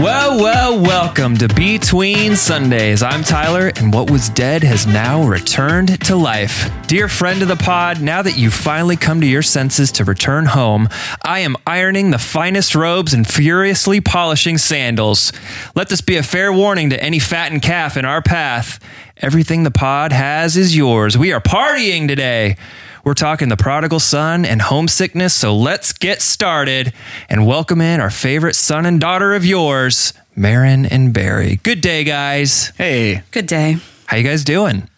Well, well, welcome to Between Sundays. I'm Tyler, and what was dead has now returned to life. Dear friend of the pod, now that you've finally come to your senses to return home, I am ironing the finest robes and furiously polishing sandals. Let this be a fair warning to any fattened calf in our path. Everything the pod has is yours. We are partying today. We're talking the prodigal son and homesickness, so let's get started and welcome in our favorite son and daughter of yours, Marin and Barry. Good day, guys. Hey, Good day. How you guys doing?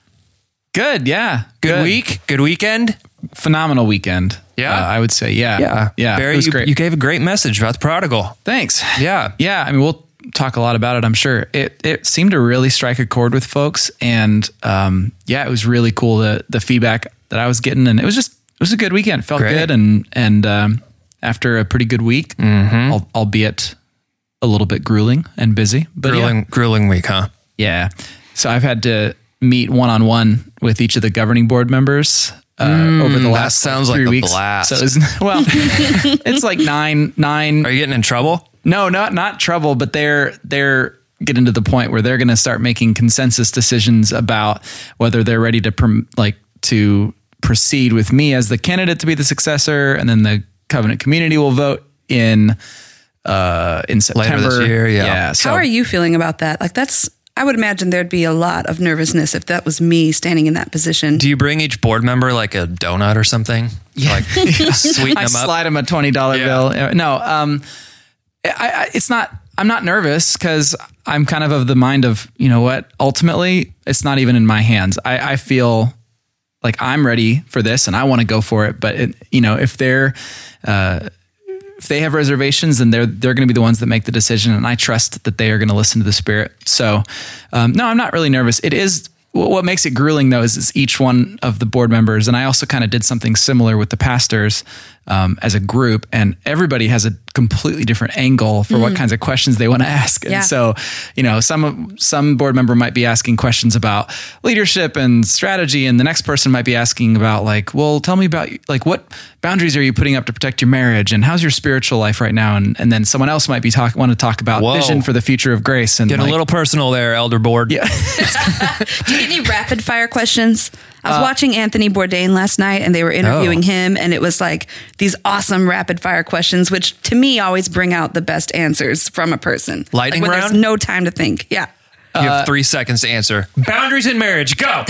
good. Yeah, Good, week? Good weekend? Phenomenal weekend. Yeah? Uh, I would say. Yeah, yeah. Barry, it was you, great. you gave a great message about the prodigal. Thanks. Yeah. yeah. I mean, we'll talk a lot about it. I'm sure it it seemed to really strike a chord with folks, and um, yeah, it was really cool the the feedback that I was getting, and it was just it was a good weekend. It felt Great. good, and and um, after a pretty good week, Mm-hmm. al- albeit a little bit grueling and busy, but yeah. Grueling, grueling week, huh? Yeah. So I've had to meet one on one with each of the governing board members uh, over the that last sounds like three a weeks. blast. So it's, well, it's like nine nine. Are you getting in trouble? No, not not trouble, but they're they're getting to the point where they're going to start making consensus decisions about whether they're ready to prom- like to proceed with me as the candidate to be the successor, and then the covenant community will vote in uh in Later September. this year, yeah. so How are you feeling about that? Like that's I would imagine there'd be a lot of nervousness if that was me standing in that position. Do you bring each board member like a donut or something? Yeah. Like sweeten I them up? slide him a twenty dollar Yeah. bill. No, um, I, I, it's not. I'm not nervous because I'm kind of of the mind of you know what. Ultimately, it's not even in my hands. I, I feel like I'm ready for this and I want to go for it. But it, you know, if they're uh, if they have reservations, then they're they're going to be the ones that make the decision, and I trust that they are going to listen to the Spirit. So, um, no, I'm not really nervous. It is what makes it grueling though is, is each one of the board members, and I also kind of did something similar with the pastors um, as a group, and everybody has a completely different angle for what kinds of questions they want to ask, and Yeah. so you know some some board member might be asking questions about leadership and strategy, and the next person might be asking about like, well, tell me about like what boundaries are you putting up to protect your marriage, and how's your spiritual life right now, and and then someone else might be talk want to talk about Whoa. vision for the future of grace, and Get a little personal there, elder board. yeah. Do you get any rapid fire questions? I Uh, was watching Anthony Bourdain last night and they were interviewing Oh. him and it was like these awesome rapid fire questions, which to me always bring out the best answers from a person. Lightning like when round? There's no time to think. Yeah. You Uh, have three seconds to answer. Boundaries in marriage, go. Uh,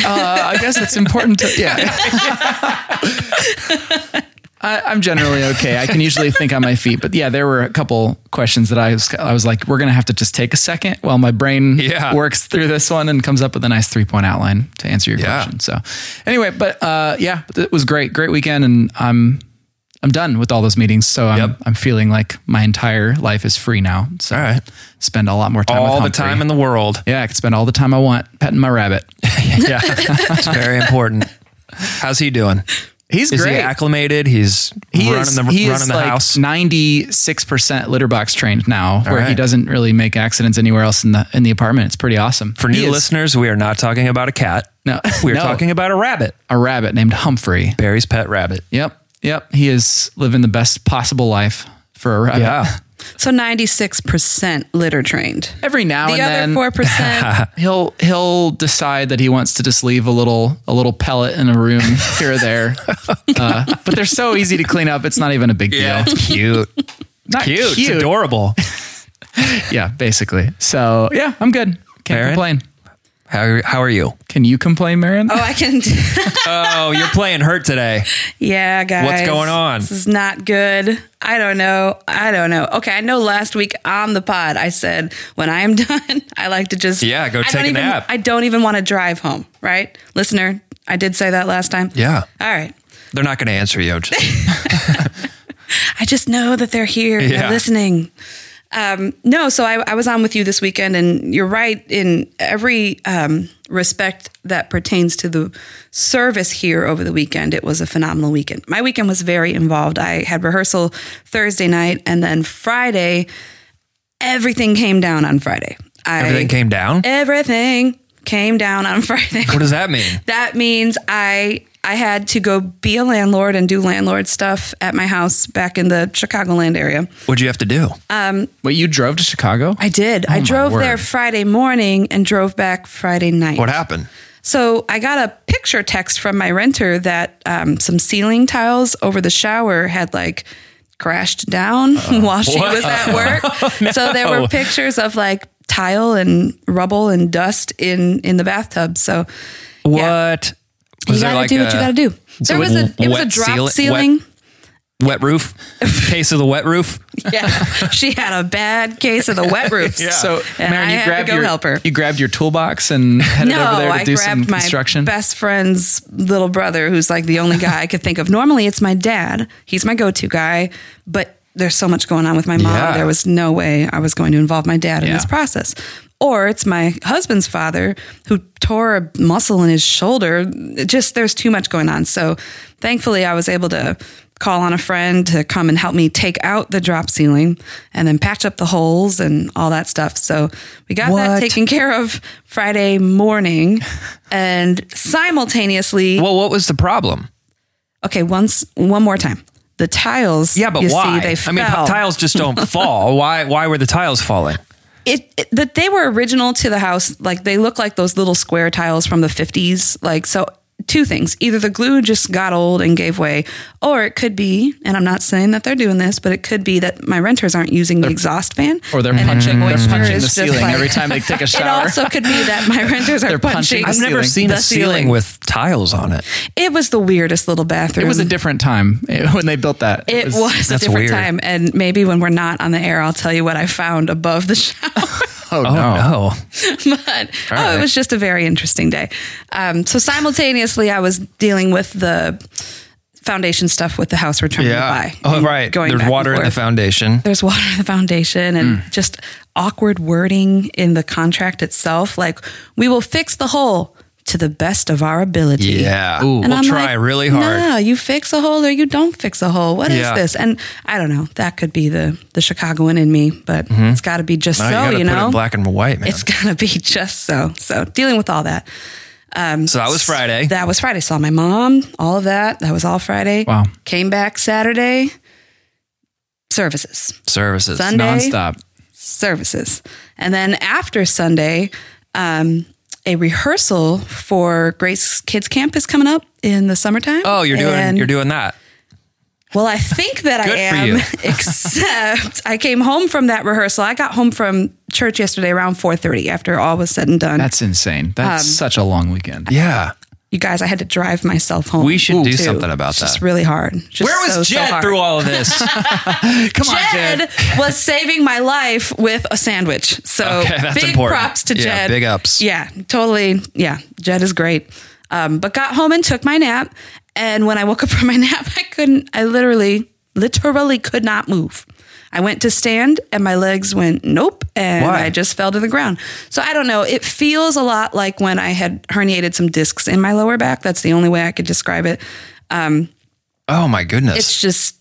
I guess it's important to yeah. I, I'm generally okay. I can usually think on my feet, but yeah, there were a couple questions that I was I was like, we're gonna have to just take a second while my brain Yeah. works through this one and comes up with a nice three point outline to answer your Yeah. question. So anyway, but uh, yeah, it was great, great weekend, and I'm I'm done with all those meetings. So I'm Yep. I'm feeling like my entire life is free now. So All right. spend a lot more time with All the time in the world. yeah, I can spend all the time I want petting my rabbit. Yeah. it's very important. How's he doing? He's Is great. he acclimated? He's he running is, the he running is the like house. 96% litter box trained now where he doesn't really make accidents anywhere else in the in the apartment it's pretty awesome For He new is listeners, we are not talking about a cat. No. we are No. talking about a rabbit. a rabbit named humphrey Barry's pet rabbit. yep yep he is living the best possible life for a rabbit Yeah. So 96% litter trained. every now The and other 4%. he'll he'll decide that he wants to just leave a little a little pellet in a room here or there uh, but they're so easy to clean up it's not even a big deal It's cute. not Cute. It's adorable. yeah basically so yeah i'm good can't Aaron? complain How, how are you? can you complain Marin? oh, I can. Oh, you're playing hurt today. Yeah, guys. What's going on? This is not good. I don't know. I don't know. Okay, I know last week on the pod I said when I am done, I like to just Yeah, go I take don't a even, nap. I don't even want to drive home, right? Listener, I did say that last time. Yeah. All right. They're not going to answer you. Just, I just know that they're here. Yeah. They're listening. Um, no, so I, I was on with you this weekend, and you're right in every um, respect that pertains to the service here over the weekend. It was a phenomenal weekend. My weekend was very involved. I had rehearsal Thursday night, and then Friday, everything came down on Friday. I, everything came down. Everything came down on Friday. What does that mean? That means I I had to go be a landlord and do landlord stuff at my house back in the Chicagoland area. What'd you have to do? Wait, you drove to Chicago? I did. I drove there Friday morning and drove back Friday night. what happened? So I got a picture text from my renter that um, some ceiling tiles over the shower had like crashed down while she was at work. So there were pictures of like tile and rubble and dust in in the bathtub. So Yeah. What? you gotta do what you gotta do. There was a it was a wet drop ceil- ceiling. Wet, wet roof? Case of the wet roof? Yeah, she had a bad case of the wet roof. yeah. So, And Marin, I you had to grabbed go your help her. you grabbed your toolbox and headed No, over there to I do some grabbed my construction. best friend's little brother, who's like the only guy I could think of. Normally, it's my dad. He's my go-to guy, but there's so much going on with my mom. Yeah. There was no way I was going to involve my dad in Yeah. this process. Or it's my husband's father who tore a muscle in his shoulder. It just there's too much going on. So, thankfully, I was able to call on a friend to come and help me take out the drop ceiling and then patch up the holes and all that stuff. So we got that taken care of Friday morning and simultaneously Well, what was the problem? okay once one more time the tiles Yeah, but why? see, they I mean, tiles just don't fall. Why? Why were the tiles falling? it, it that they were original to the house like they look like those little square tiles from the 50s like so two things either the glue just got old and gave way or it could be and i'm not saying that they're doing this but it could be that my renters aren't using the exhaust fan or they're and punching, they're punching the ceiling like- every time they take a shower it shower. also could be that my renters are They're punching punching I've never seen The a ceiling ceiling. with tiles on it. it was the weirdest little bathroom it was a different time eh, when they built that. It was, a different weird. time, and maybe when we're not on the air, I'll tell you what I found above the shower. oh, Oh no. no! but oh, right. it was just a very interesting day. Um, so simultaneously, I was dealing with the foundation stuff with the house we're trying to buy. Oh and right. Going There's water in the foundation. There's water in the foundation and Hmm. just awkward wording in the contract itself. Like we will fix the hole to the best of our ability. Yeah. Ooh. we'll I'm try like, really hard. No, you fix a hole or you don't fix a hole. What is Yeah. this? And I don't know. That could be the the Chicagoan in me, but it's got to be just you so. You, it know, black and white, man. it's got to be just so. So dealing with all that. so that was Friday. That was Friday. Saw my mom. All of that. That was all Friday. Wow. Came back Saturday. Services. Services. Sunday Nonstop. services. And then after Sunday, um, a rehearsal for Grace Kids Camp is coming up in the summertime. Oh, you're doing And- you're doing that. Well, I think that I am, except I came home from that rehearsal. I got home from church yesterday around 4:30 after all was said and done. That's insane. That's Um, such a long weekend. Yeah. You guys, I had to drive myself home. We should do too. something about that. It's Just really hard. Just Where was so, so Jed hard. through all of this? Come on, Jed Jed. was saving my life with a sandwich. So Okay, that's big important. props to Yeah, Jed. big ups. Yeah, totally. Yeah, Jed is great. Um, but got home and took my nap. And when I woke up from my nap, I couldn't, I literally, literally could not move. I went to stand and my legs went nope. And Why? I just fell to the ground. So I don't know. It feels a lot like when I had herniated some discs in my lower back. That's the only way I could describe it. Um, oh my goodness. It's just,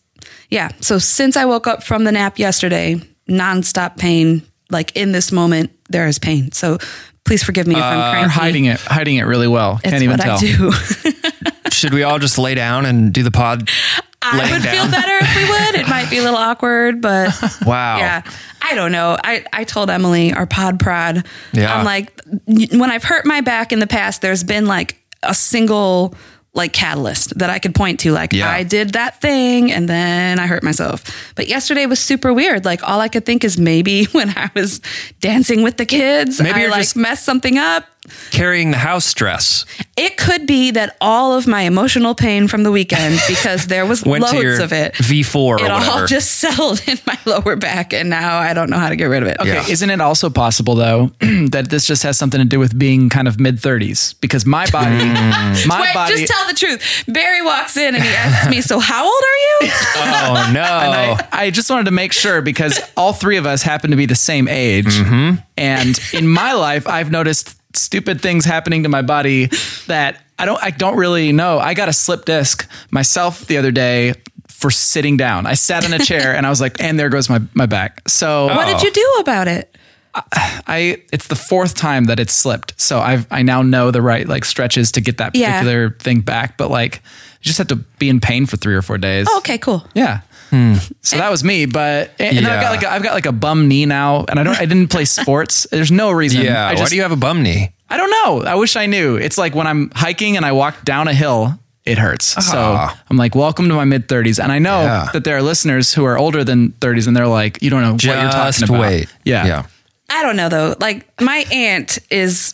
yeah. So since I woke up from the nap yesterday, nonstop pain. Like in this moment, there is pain. So please forgive me if I'm uh, cranky. You're hiding it, hiding it really well. It's Can't even tell. I do. Should we all just lay down and do the pod? I would feel better if we would. It might be a little awkward, but Wow. yeah. I don't know. I, I told Emily, our pod prod, Yeah. I'm like, when I've hurt my back in the past, there's been like a single like catalyst that I could point to. Like Yeah. I did that thing and then I hurt myself. But yesterday was super weird. Like all I could think is maybe when I was dancing with the kids, Maybe I like just- messed something up. Carrying the house stress. It could be that all of my emotional pain from the weekend, because there was loads to your of it. V4 it whatever. all just settled in my lower back, and now I don't know how to get rid of it. Okay, Yeah. isn't it also possible though that this just has something to do with being kind of mid thirties? Because my body, my Wait, body, just tell the truth. Barry walks in and he asks me, "So how old are you?" oh no. I, I just wanted to make sure because all three of us happen to be the same age. Mm-hmm. And in my life, I've noticed stupid things happening to my body that I don't I don't really know. I got a slip disc myself the other day for sitting down. I sat in a chair and I was like, and there goes my, my back. So What did you do about it? I it's the fourth time that it's slipped. So I've I now know the right like stretches to get that Yeah. particular thing back. But like you just have to be in pain for three or four days. Oh, okay, cool. Yeah. So that was me, but and then I've got like a, I've got like a bum knee now, and I don't I didn't play sports. There's no reason. Yeah. I Why do you have a bum knee? I don't know. I wish I knew. It's like when I'm hiking and I walk down a hill, it hurts. So Ah. I'm like, welcome to my mid 30s, and I know Yeah. that there are listeners who are older than 30s, and they're like, you don't know what you're talking about. wait. Yeah. Yeah. I don't know though. Like my aunt is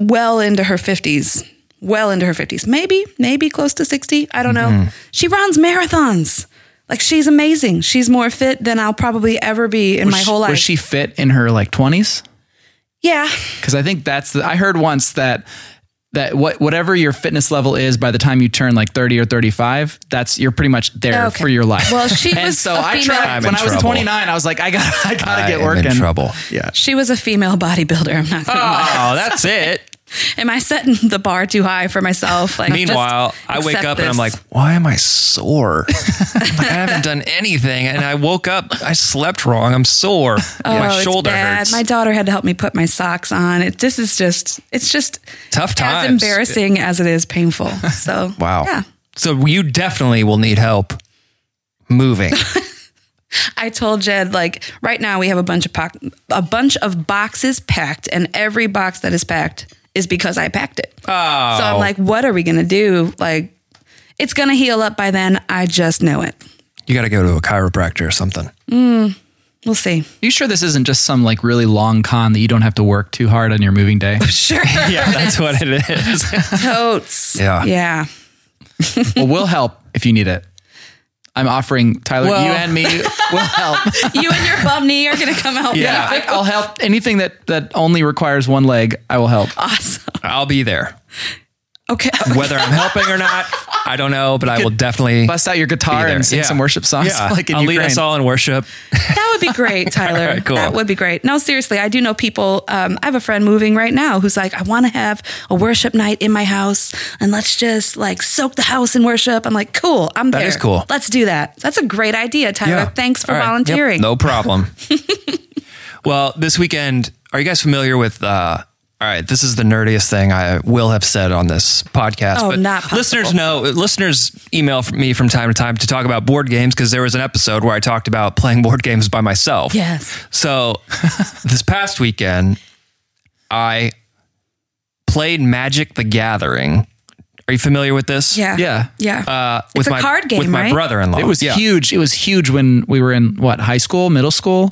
well into her 50s. Well into her 50s. Maybe, maybe close to 60. I don't Mm-hmm. know. She runs marathons. Like she's amazing. She's more fit than I'll probably ever be in Was my she- whole life. Was she fit in her like 20s? yeah. Because I think that's the, I heard once that that what whatever your fitness level is by the time you turn like 30 or 35 that's you're pretty much there Okay. for your life Well, she and was so a I female- tried I'm when I was trouble. 29 I was like I got I got to I get am working in trouble. yeah She was a female bodybuilder. I'm not gonna lie. Oh, that's it. Am I setting the bar too high for myself? Like, Meanwhile, I wake up and I'm like, why am I sore? Like, I haven't done anything. And I woke up, I slept wrong. I'm sore. Oh, my shoulder hurts. My daughter had to help me put my socks on. It this is just it's just Tough as times. embarrassing as it is painful. So wow. yeah. So you definitely will need help moving. I told Jed like right now we have a bunch of poc- a bunch of boxes packed, and every box that is packed is because I packed it. Oh. So I'm like, what are we gonna do? Like, it's gonna heal up by then. I just know it. you got to go to a chiropractor or something. Mm, We'll see. you sure this isn't just some like really long con that you don't have to work too hard on your moving day Sure. Yeah, that's what it is. Totes. Yeah. Yeah. well we'll help if you need it I'm offering Tyler Well- you and me will help You and your bum knee are gonna come help. me. yeah I, I'll help anything that that only requires one leg I will help Awesome. I'll be there. Okay. Whether I'm helping or not, I don't know, but I will definitely bust out your guitar and sing Yeah. some worship songs Yeah. like in I'll lead us all in worship. That would be great, Tyler. right, cool. That would be great. No, seriously, I do know people. Um, I have a friend moving right now who's like, I want to have a worship night in my house and let's just like soak the house in worship. I'm like, cool, I'm there. is cool. Let's do that. That's a great idea, Tyler. Thanks for All right. Yep. volunteering. No problem. well, this weekend, are you guys familiar with? Uh, all right, this is the nerdiest thing I will have said on this podcast. Oh, but not possible. listeners know. Listeners email me from time to time to talk about board games because there was an episode where I talked about playing board games by myself. Yes. So this past weekend, I played Magic: The Gathering. Are you familiar with this? Yeah. Yeah. Yeah. Uh, It's with a my card game, with my right? brother-in-law. It was Yeah. huge. It was huge when we were in what high school, middle school.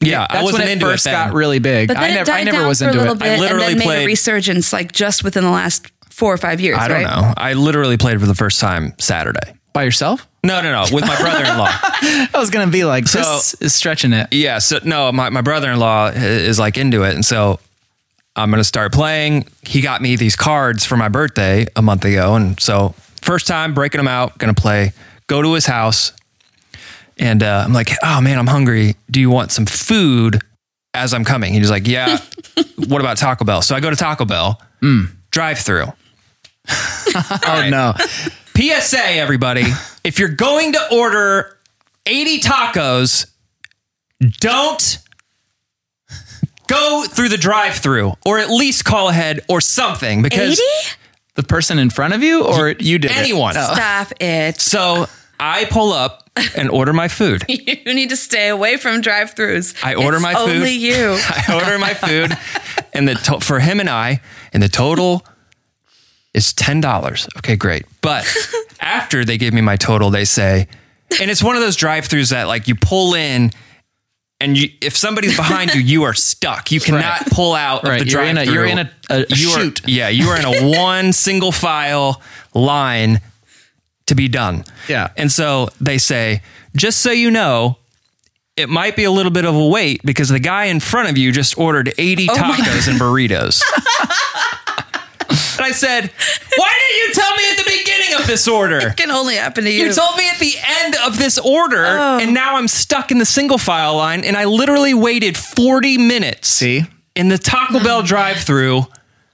Yeah, I That's wasn't when it into first it got really big. but then I it never, died I never down was for a into little it. bit literally and then made played- a resurgence like just within the last four or five years, I don't right? know. I literally played for the first time Saturday. By yourself? No, no, no, with my brother-in-law. I was gonna be like, this is stretching it. yeah, so no, my, my brother-in-law is like into it, and so I'm gonna start playing. He got me these cards for my birthday a month ago, and so first time breaking them out, gonna play. Go to his house, and uh, I'm like, oh man, I'm hungry. Do you want some food? As I'm coming, he's like, yeah. what about Taco Bell? So I go to Taco Bell, mm. drive through. Oh no. PSA, everybody. if you're going to order 80 tacos, don't go through the drive through or at least call ahead or something because 80? The person in front of you or you did it? anyone. Stop it. So I pull up and order my food. You need to stay away from drive-throughs. I order It's my food. Only you. I order my food, and the to- for him and I, and the total is ten dollars. Okay, great. But after they give me my total, they say, and it's one of those drive-throughs that like you pull in. And you, if somebody's behind you, you are stuck. You cannot pull out Right, of the you're in a- drive-through. you're in a- a- a You are- chute. yeah, you are in a one single file line to be done. Yeah. And so they say, just so you know, it might be a little bit of a wait because the guy in front of you just ordered 80 tacos and burritos. and I said, why didn't you tell me at the beginning of this order? can only happen to you. You told me at the end of this order, oh. and now I'm stuck in the single file line, and I literally waited 40 minutes See? in the Taco Bell drive through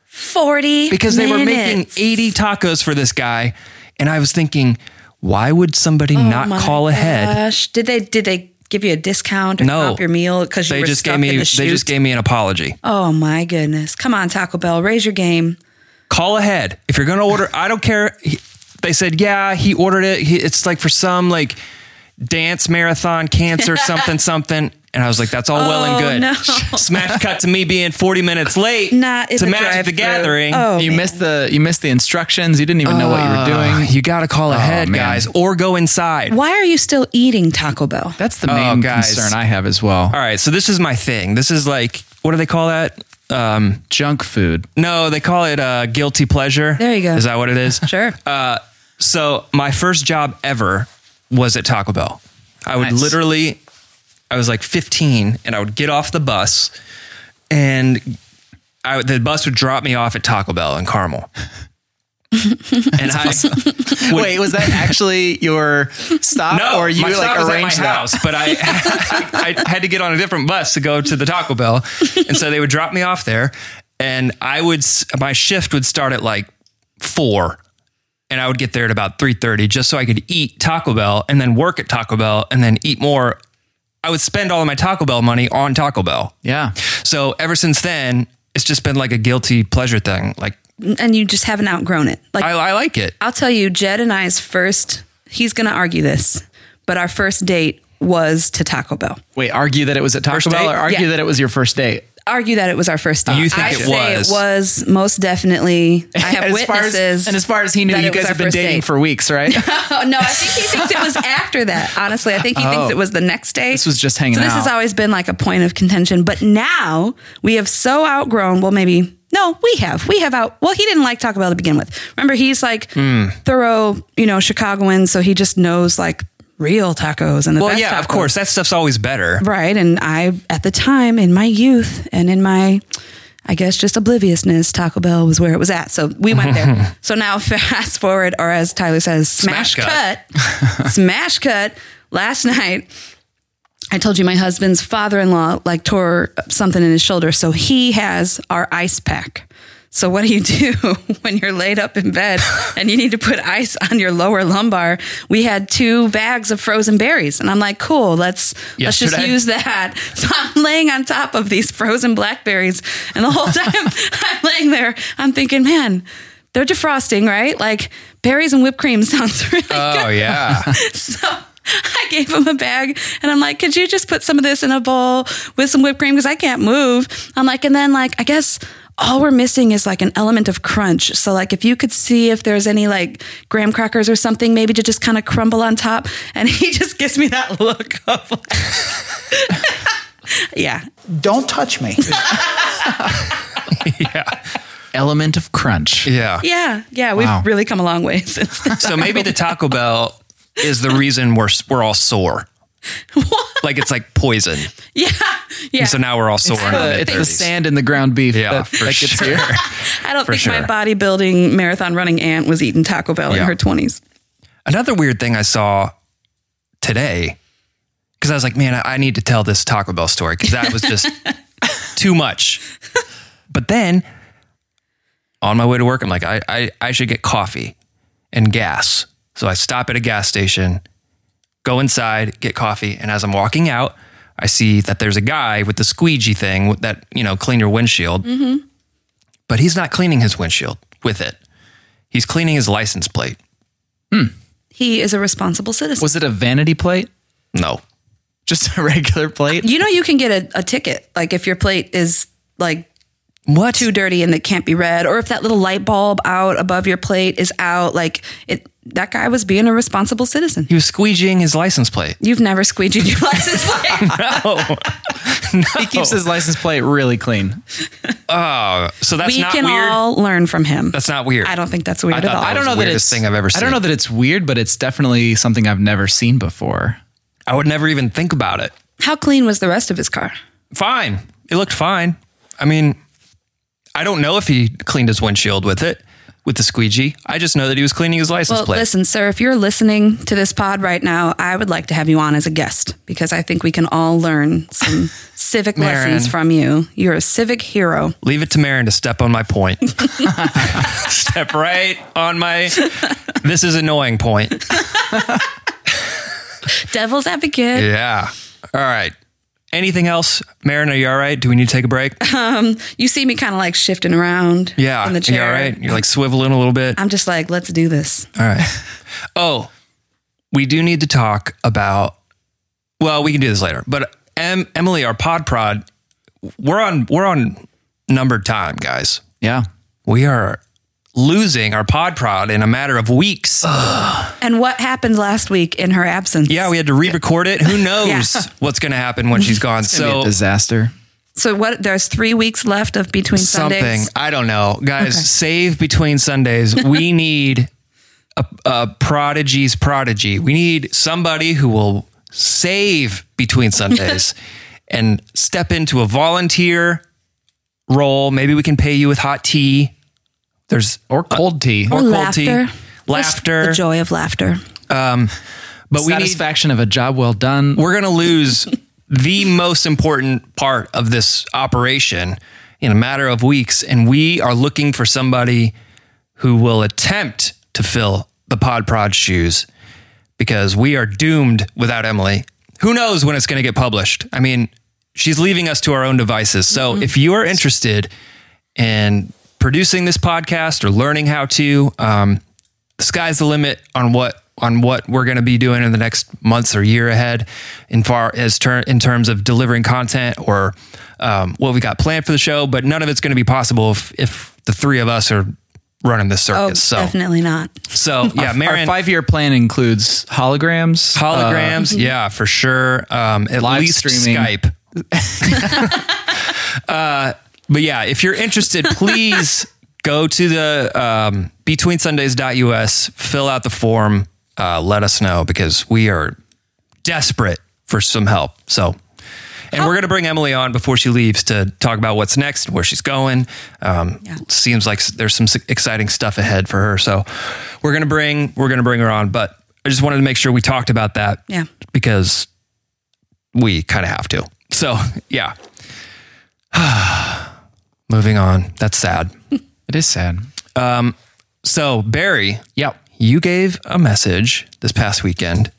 40 because they were making 80 tacos for this guy. And I was thinking, why would somebody Oh not call ahead? Gosh. Did they did they give you a discount or No. your meal because you They just gave me in they just gave me an apology. oh my goodness! Come on, Taco Bell, raise your game. Call ahead if you're gonna order. I don't care. He- They said, yeah, he ordered it. He, it's like for some like dance marathon cancer something something. And I was like, that's all well and Oh, good. no. Smash cut to me being 40 minutes late Not in to the Magic the drive-thru. Gathering. Oh, you man. missed the you missed the instructions. You didn't even know what you were Uh, doing. You got to call ahead, man. guys, or go inside. Why are you still eating Taco Bell? That's the Oh, main guys. concern I have as well. All right, so this is my thing. This is like, what do they call that? Um, Junk food. no, they call it uh, guilty pleasure. There you go. Is that what it is? Sure. Uh, so my first job ever was at Taco Bell. I would Nice. literally, I was like 15, and I would get off the bus, and I, the bus would drop me off at Taco Bell in Carmel. and I would, Wait, was that actually your stop, no, or you my like stop was at my arranged that? house, but I, I had to get on a different bus to go to the Taco Bell, and so they would drop me off there, and I would my shift would start at like four, and I would get there at about three thirty just so I could eat Taco Bell and then work at Taco Bell and then eat more. I would spend all of my Taco Bell money on Taco Bell. Yeah. So ever since then, it's just been like a guilty pleasure thing. Like and you just haven't outgrown it. Like I, I like it. I'll tell you, Jed and I's first. He's going to argue this, but our first date was to Taco Bell. Wait, argue that it was at Taco First Bell, date? or argue Yeah. that it was your first date. Argue that it was our first date. You think I it say was. it was most definitely. I have far as, witnesses. and as far as he knew, you guys have been dating date. for weeks, right? Oh, no, I think he thinks it was after that. Honestly, I think he Oh. thinks it was the next day. This was just hanging out. So this out. has always been like a point of contention. But now we have so outgrown. Well, maybe no, we have. We have out. Well, he didn't like Taco Bell to begin with. Remember, he's like Hmm. thorough, you know, Chicagoan, so he just knows like real tacos and the Well, yeah, of course, that stuff's always better. Right. And I, at the time in my youth and in my, I guess, just obliviousness, Taco Bell was where it was at. So we went there. so now, fast forward, or as Tyler says, smash, Smash cut. smash cut. Last night, I told you my husband's father in law like tore something in his shoulder. So he has our ice pack. So what do you do when you're laid up in bed and you need to put ice on your lower lumbar? We had two bags of frozen berries, and I'm like, cool, let's let's just use that. So I'm laying on top of these frozen blackberries, and the whole time I'm laying there, I'm thinking, man, they're defrosting, right? Like berries and whipped cream sounds really Oh good. Oh yeah. So I gave him a bag and I'm like, could you just put some of this in a bowl with some whipped cream? Because I can't move. I'm like, and then like, I guess all we're missing is like an element of crunch. So like if you could see if there's any like graham crackers or something, maybe to just kind of crumble on top. And he just gives me that look of like, yeah. Don't touch me. yeah. Element of crunch. Yeah. Yeah. Yeah. We've Wow. really come a long way since. So maybe the Taco Bell is the reason we're we're all sore. Like it's like poison. Yeah. Yeah. So now we're all sore. in our Uh, it's the sand in the ground beef Yeah, that, for that gets sure. here. I don't for think my bodybuilding marathon running aunt was eating Taco Bell in her 20s. Another weird thing I saw today, because I was like, man, I, I need to tell this Taco Bell story because that was just too much. But then on my way to work, I'm like, I, I, I should get coffee and gas. So I stop at a gas station, go inside, get coffee. And as I'm walking out, I see that there's a guy with the squeegee thing that, you know, clean your windshield. Mm-hmm. But he's not cleaning his windshield with it. He's cleaning his license plate. Hmm. He is a responsible citizen. Was it a vanity plate? No. Just a regular plate? You know, you can get a, a ticket. Like if your plate is like What? too dirty and it can't be read, or if that little light bulb out above your plate is out, like it. That guy was being a responsible citizen. He was squeegeeing his license plate. You've never squeegeed your license plate. No. He keeps his license plate really clean. Oh, so that's we not can weird. all learn from him. that's not weird. I don't think that's weird I at all. that I don't know the that it's thing I've ever I don't know that it's weird, but it's definitely something I've never seen before. I would never even think about it. How clean was the rest of his car? Fine. It looked fine. I mean, I don't know if he cleaned his windshield with it, with the squeegee. I just know that he was cleaning his license Well, plate. listen, sir, if you're listening to this pod right now, I would like to have you on as a guest because I think we can all learn some civic lessons from you. You're a civic hero. Leave it to Marin to step on my point. step right on my. This is annoying point. Devil's advocate. Yeah. All right. Anything else? Marin, are you all right? Do we need to take a break? Um, you see me kind of like shifting around Yeah. in the You chair. all right? You're like swiveling a little bit. I'm just like, let's do this. All right. Oh, we do need to talk about. Well, we can do this later. But em, Emily, our pod prod, we're on we're on numbered time, guys. Yeah. We are losing our pod prod in a matter of weeks. And what happened last week in her absence? yeah, we had to re-record it. Who knows Yeah. what's going to happen when she's gone? It's gonna be So a disaster. So what? There's three weeks left of between Sundays. something Sundays. I don't know, guys. Save between Sundays. We need a, a prodigy's prodigy. We need somebody who will save between Sundays and step into a volunteer role. Maybe we can pay you with hot tea. There's Or uh, cold tea. or Or cold tea, laughter. laughter. The joy of laughter. Um, but we need Satisfaction of a job well done. we're going to lose the most important part of this operation in a matter of weeks. And we are looking for somebody who will attempt to fill the Pod Prod shoes because we are doomed without Emily. Who knows when it's going to get published? I mean, she's leaving us to our own devices. So mm-hmm. if you are interested in producing this podcast or learning how to, um, the sky's the limit on what on what we're going to be doing in the next months or year ahead in far as ter- in terms of delivering content or um, what we got planned for the show but none of it's going to be possible if, if the three of us are running this Oh, circus so definitely not. so yeah Our five year plan includes holograms. holograms yeah for sure um, at Live least streaming. skype uh, but yeah if you're interested please go to the um, betweensundays.us fill out the form uh, let us know because we are desperate for some help so and we're going to bring Emily on before she leaves to talk about what's next, where she's going. Um, Yeah. Seems like there's some exciting stuff ahead for her. So we're going to bring we're going to bring her on. But I just wanted to make sure we talked about that. Yeah. Because we kind of have to. So yeah. Moving on. That's sad. It is sad. So Barry, Yep. you gave a message this past weekend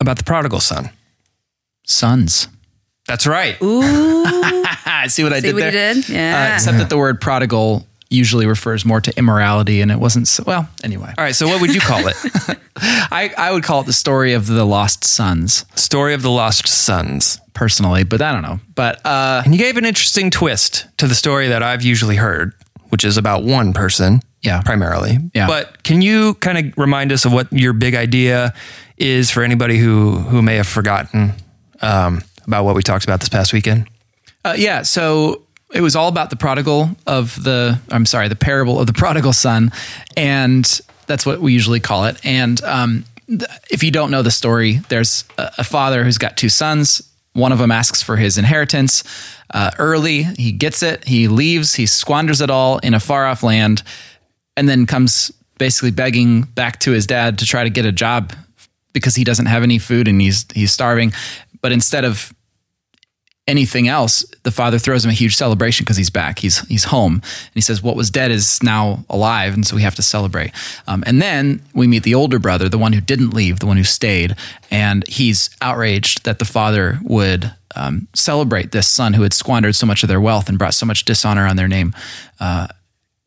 about the prodigal son. Sons. That's right. Ooh, See what I See did what there? you did? Yeah. Uh, except that the word prodigal usually refers more to immorality, and it wasn't. So, well, anyway, All right. So what would you call it? I, I would call it the story of the lost sons Story of the Lost Sons. personally, but I don't know. But uh, And you gave an interesting twist to the story that I've usually heard, which is about one person, Yeah. primarily. Yeah. But can you kind of remind us of what your big idea is for anybody who who may have forgotten um, about what we talked about this past weekend? Uh, yeah, so it was all about the prodigal of the, I'm sorry, the parable of the prodigal son. And that's what we usually call it. And um, th- if you don't know the story, there's a, a father who's got two sons. One of them asks for his inheritance uh, early. He gets it, he leaves, he squanders it all in a far off land, and then comes basically begging back to his dad to try to get a job because he doesn't have any food and he's he's starving. But instead of anything else, the father throws him a huge celebration because he's back. He's he's home, and he says, "What was dead is now alive," and so we have to celebrate. Um, and then we meet the older brother, the one who didn't leave, the one who stayed, and he's outraged that the father would um, celebrate this son who had squandered so much of their wealth and brought so much dishonor on their name. Uh,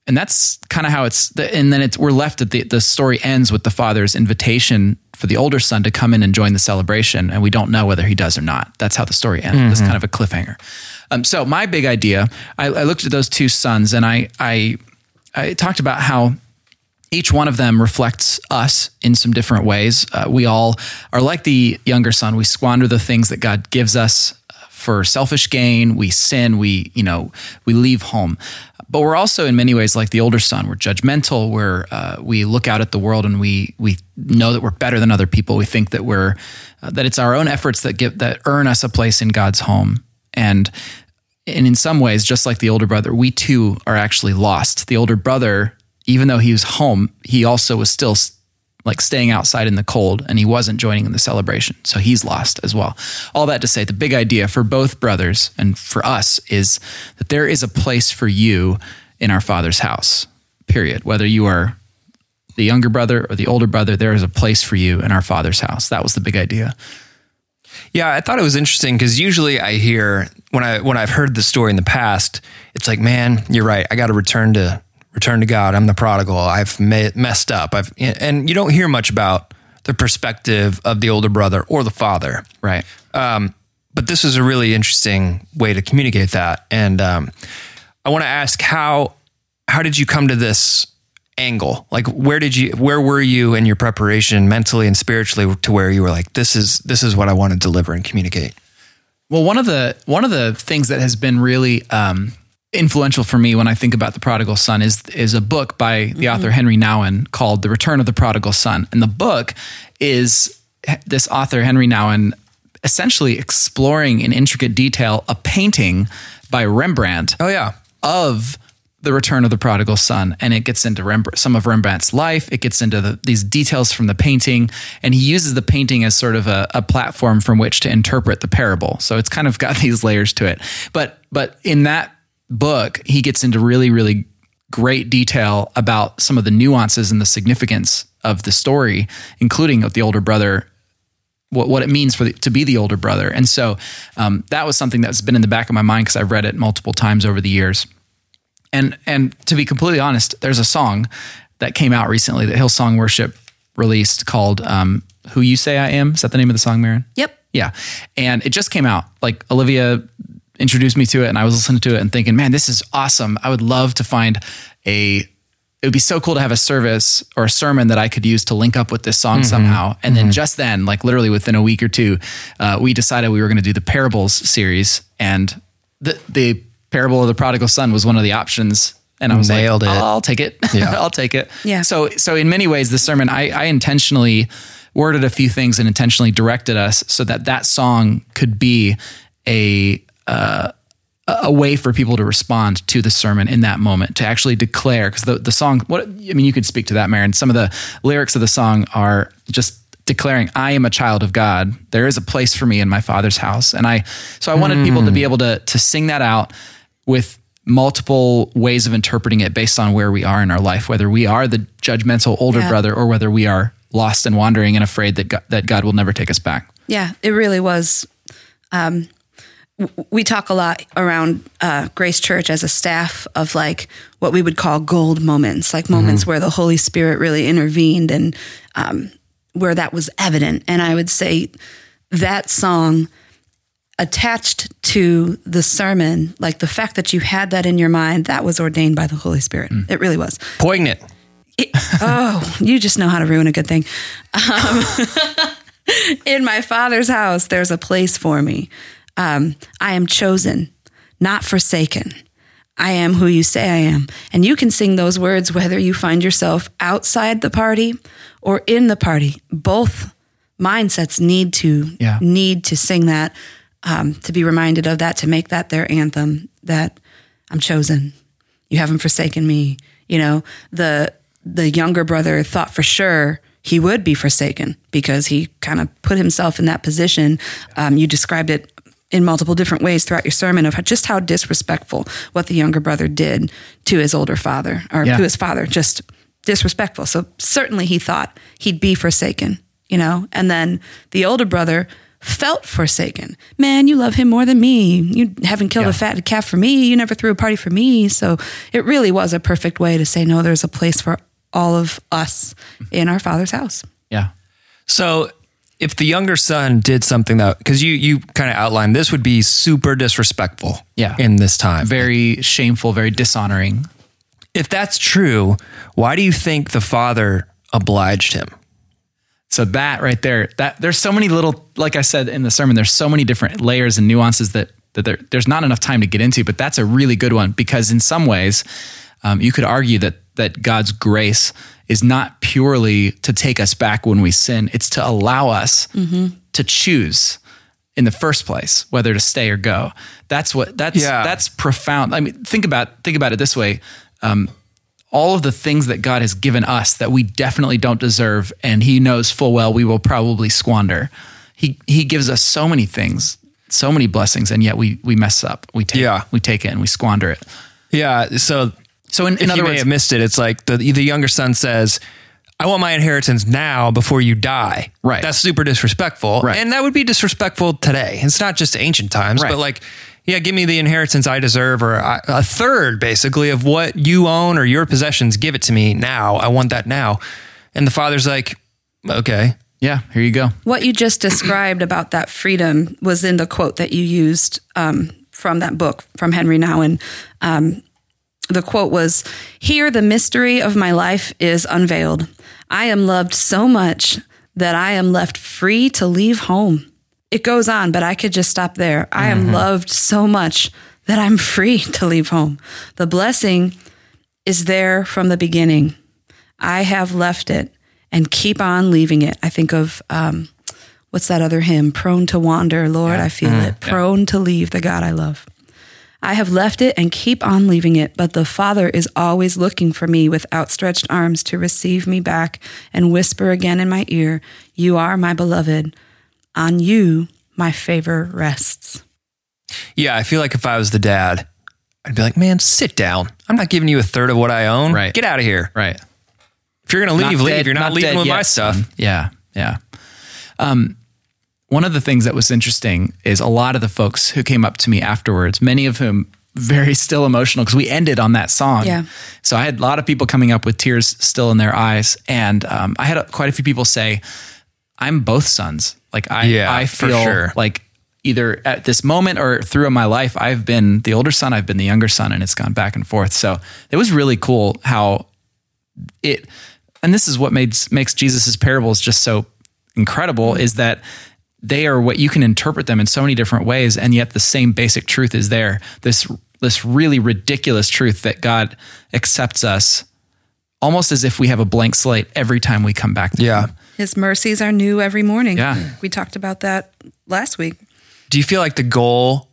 and that's kind of how it's and then it's we're left at the the story ends with the father's invitation for the older son to come in and join the celebration and we don't know whether he does or not that's how the story ends it's kind of a cliffhanger um, so my big idea I, I looked at those two sons and I I I talked about how each one of them reflects us in some different ways. Uh, we all are like the younger son. We squander the things that God gives us for selfish gain. We sin. We, you know, we leave home. But we're also in many ways like the older son. We're judgmental. We're uh, we look out at the world and we we know that we're better than other people. We think that we're uh, that it's our own efforts that give that earn us a place in God's home. And and in some ways, just like the older brother, we too are actually lost. The older brother, even though he was home, he also was still like staying outside in the cold and he wasn't joining in the celebration. So he's lost as well. All that to say, the big idea for both brothers and for us is that there is a place for you in our Father's house, period. Whether you are the younger brother or the older brother, there is a place for you in our Father's house. That was the big idea. Yeah, I thought it was interesting because usually I hear when I when I've heard the story in the past, it's like, man, you're right. I got to return to return to God. I'm the prodigal. I've me- messed up. I've and you don't hear much about the perspective of the older brother or the father. Right. Um, but this is a really interesting way to communicate that. And um, I want to ask how how did you come to this angle? Like where did you where were you in your preparation mentally and spiritually to where you were like this is this is what I want to deliver and communicate? Well, one of the one of the things that has been really um, influential for me when I think about the prodigal son is is a book by the mm-hmm. author Henry Nouwen called The Return of the Prodigal Son. And the book is this author Henry Nouwen essentially exploring in intricate detail a painting by Rembrandt Oh yeah. of the return of the prodigal son. And it gets into Rembrandt, some of rembrandt's life. It gets into the, these details from the painting. And he uses the painting as sort of a, a platform from which to interpret the parable. So it's kind of got these layers to it. But but in that book he gets into really really great detail about some of the nuances and the significance of the story including the older brother what, what it means for the, to be the older brother. And so um, that was something that's been in the back of my mind because I've read it multiple times over the years. And and to be completely honest, there's a song that came out recently that Hillsong Worship released called um, "Who You Say I Am." Is that the name of the song, Marin? Yep. Yeah, and it just came out. Like Olivia introduced me to it, and I was listening to it and thinking, man, this is awesome. I would love to find a. It would be so cool to have a service or a sermon that I could use to link up with this song somehow. And then just then, like literally within a week or two, uh, we decided we were going to do the parables series, and the the parable of the prodigal son was one of the options. And I was Nailed like, it. I'll, I'll take it. Yeah. I'll take it. Yeah. So so in many ways, the sermon I, I intentionally worded a few things and intentionally directed us so that that song could be a uh, a way for people to respond to the sermon in that moment to actually declare because the the song what I mean you could speak to that Marin some of the lyrics of the song are just declaring I am a child of God there is a place for me in my father's house and I so I wanted people to be able to to sing that out with multiple ways of interpreting it based on where we are in our life whether we are the judgmental older Yeah. brother or whether we are lost and wandering and afraid that God, that God will never take us back Yeah, it really was. Um, we talk a lot around uh, Grace Church as a staff of like what we would call gold moments, like moments where the Holy Spirit really intervened and um, where that was evident. And I would say that song attached to the sermon, like the fact that you had that in your mind, that was ordained by the Holy Spirit. It really was. Poignant. It- oh, you just know how to ruin a good thing. Um, in my father's house, there's a place for me. Um, I am chosen, not forsaken. I am who you say I am. And you can sing those words whether you find yourself outside the party or in the party. Both mindsets need to Yeah. need to sing that, um, to be reminded of that, to make that their anthem. That I'm chosen. You haven't forsaken me. You know the the younger brother thought for sure he would be forsaken because he kind of put himself in that position. Um, you described it in multiple different ways throughout your sermon of just how disrespectful what the younger brother did to his older father or Yeah. to his father, just disrespectful. So certainly he thought he'd be forsaken, you know, and then the older brother felt forsaken. Man, you love him more than me. You haven't killed a fatted calf for me. You never threw a party for me. So it really was a perfect way to say, no, there's a place for all of us in our father's house. yeah So if the younger son did something that because you you kind of outlined this would be super disrespectful Yeah. in this time. very shameful very dishonoring If that's true, why do you think the father obliged him? So that right there, that there's so many little, like I said in the sermon, there's so many different layers and nuances that that there, there's not enough time to get into. But that's a really good one because in some ways, um, you could argue that that God's grace is not purely to take us back when we sin; it's to allow us to choose in the first place whether to stay or go. That's what that's Yeah. that's profound. I mean, think about think about it this way. Um, all of the things that God has given us that we definitely don't deserve, and He knows full well we will probably squander. He He gives us so many things, so many blessings, and yet we we mess up. We take Yeah. we take it and we squander it. Yeah. So So in, in if other you may have missed it, it's like the the younger son says, I want my inheritance now before you die. Right. That's super disrespectful. Right. And that would be disrespectful today. It's not just ancient times, Right. but like, yeah, give me the inheritance I deserve or a a third basically of what you own or your possessions. Give it to me now. I want that now. And the father's like, okay. Yeah, here you go. What you just described about that freedom was in the quote that you used um, from that book from Henry Nouwen. Um, the quote was Here, the mystery of my life is unveiled. I am loved so much that I am left free to leave home. It goes on, but I could just stop there. I am loved so much that I'm free to leave home. The blessing is there from the beginning. I have left it and keep on leaving it. I think of um, what's that other hymn? Prone to wander, Lord, I feel it. Prone to leave the God I love. I have left it and keep on leaving it, but the Father is always looking for me with outstretched arms to receive me back and whisper again in my ear, You are my beloved. On you, my favor rests. Yeah, I feel like if I was the dad, I'd be like, man, sit down. I'm not giving you a third of what I own. Right. Get out of here. Right. If you're going to leave, Not leave. dead- you're not, not leaving with yet, my stuff. Yeah, yeah. Um, one of the things that was interesting is a lot of the folks who came up to me afterwards, many of whom very still emotional because we ended on that song. Yeah. So I had a lot of people coming up with tears still in their eyes, and um, I had a, quite a few people say, "I'm both sons." Like I, Yeah, I feel sure. like either at this moment or through my life, I've been the older son, I've been the younger son, and it's gone back and forth. So it was really cool how it and this is what makes makes Jesus's parables just so incredible is that they are what you can interpret them in so many different ways and yet the same basic truth is there this this really ridiculous truth that God accepts us almost as if we have a blank slate every time we come back to Yeah. him. His mercies are new every morning. Yeah. We talked about that last week. Do you feel like the goal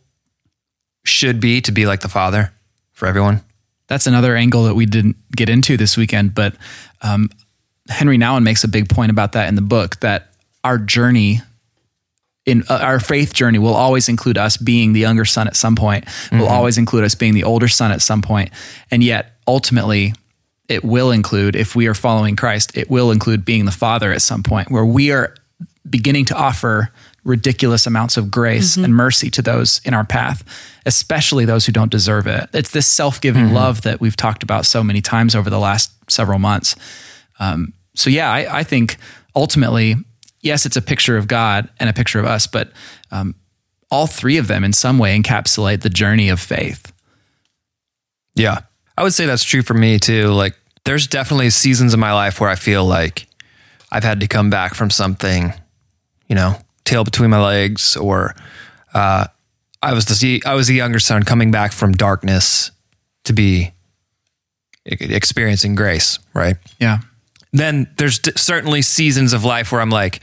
should be to be like the father for everyone? that's another angle that we didn't get into this weekend. But um, Henri Nouwen makes a big point about that in the book that our journey in uh, our faith journey will always include us being the younger son at some point. Will always include us being the older son at some point, and yet ultimately. It will include, if we are following Christ, it will include being the father at some point where we are beginning to offer ridiculous amounts of grace and mercy to those in our path, especially those who don't deserve it. It's this self giving love that we've talked about so many times over the last several months. Um, so, yeah, I, I think ultimately, yes, it's a picture of God and a picture of us, but um, all three of them in some way encapsulate the journey of faith. Yeah. I would say that's true for me too. Like there's definitely seasons in my life where I feel like I've had to come back from something, you know, tail between my legs or uh, I was the I was the younger son coming back from darkness to be experiencing grace, right? Yeah. Then there's d- certainly seasons of life where I'm like,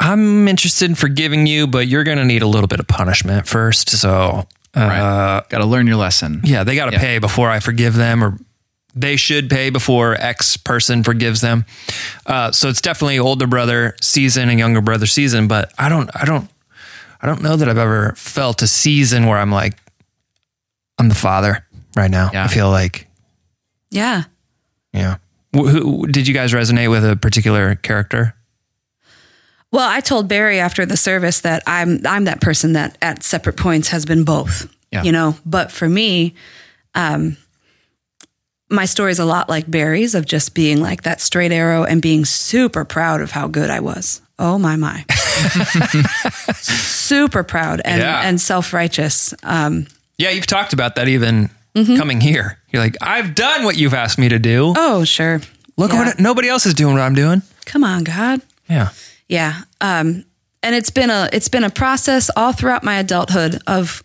I'm interested in forgiving you, but you're going to need a little bit of punishment first. So, uh, Got to learn your lesson. yeah, they got to Yeah. pay before I forgive them, or they should pay before X person forgives them. Uh, so it's definitely older brother season and younger brother season. But I don't, I don't, I don't know that I've ever felt a season where I'm like, I'm the father right now. Yeah. I feel like, Yeah. yeah. Who, who, did you guys resonate with a particular character? Well, I told Barry after the service that I'm I'm that person that at separate points has been both. Yeah. You know, but for me, um, my story is a lot like Barry's of just being like that straight arrow and being super proud of how good I was. Oh my my, super proud and Yeah. and self righteous. Um, Yeah, you've talked about that even coming here. You're like, I've done what you've asked me to do. oh sure, Look yeah. what nobody else is doing what I'm doing. come on, God. Yeah. Yeah. Um, and it's been a it's been a process all throughout my adulthood of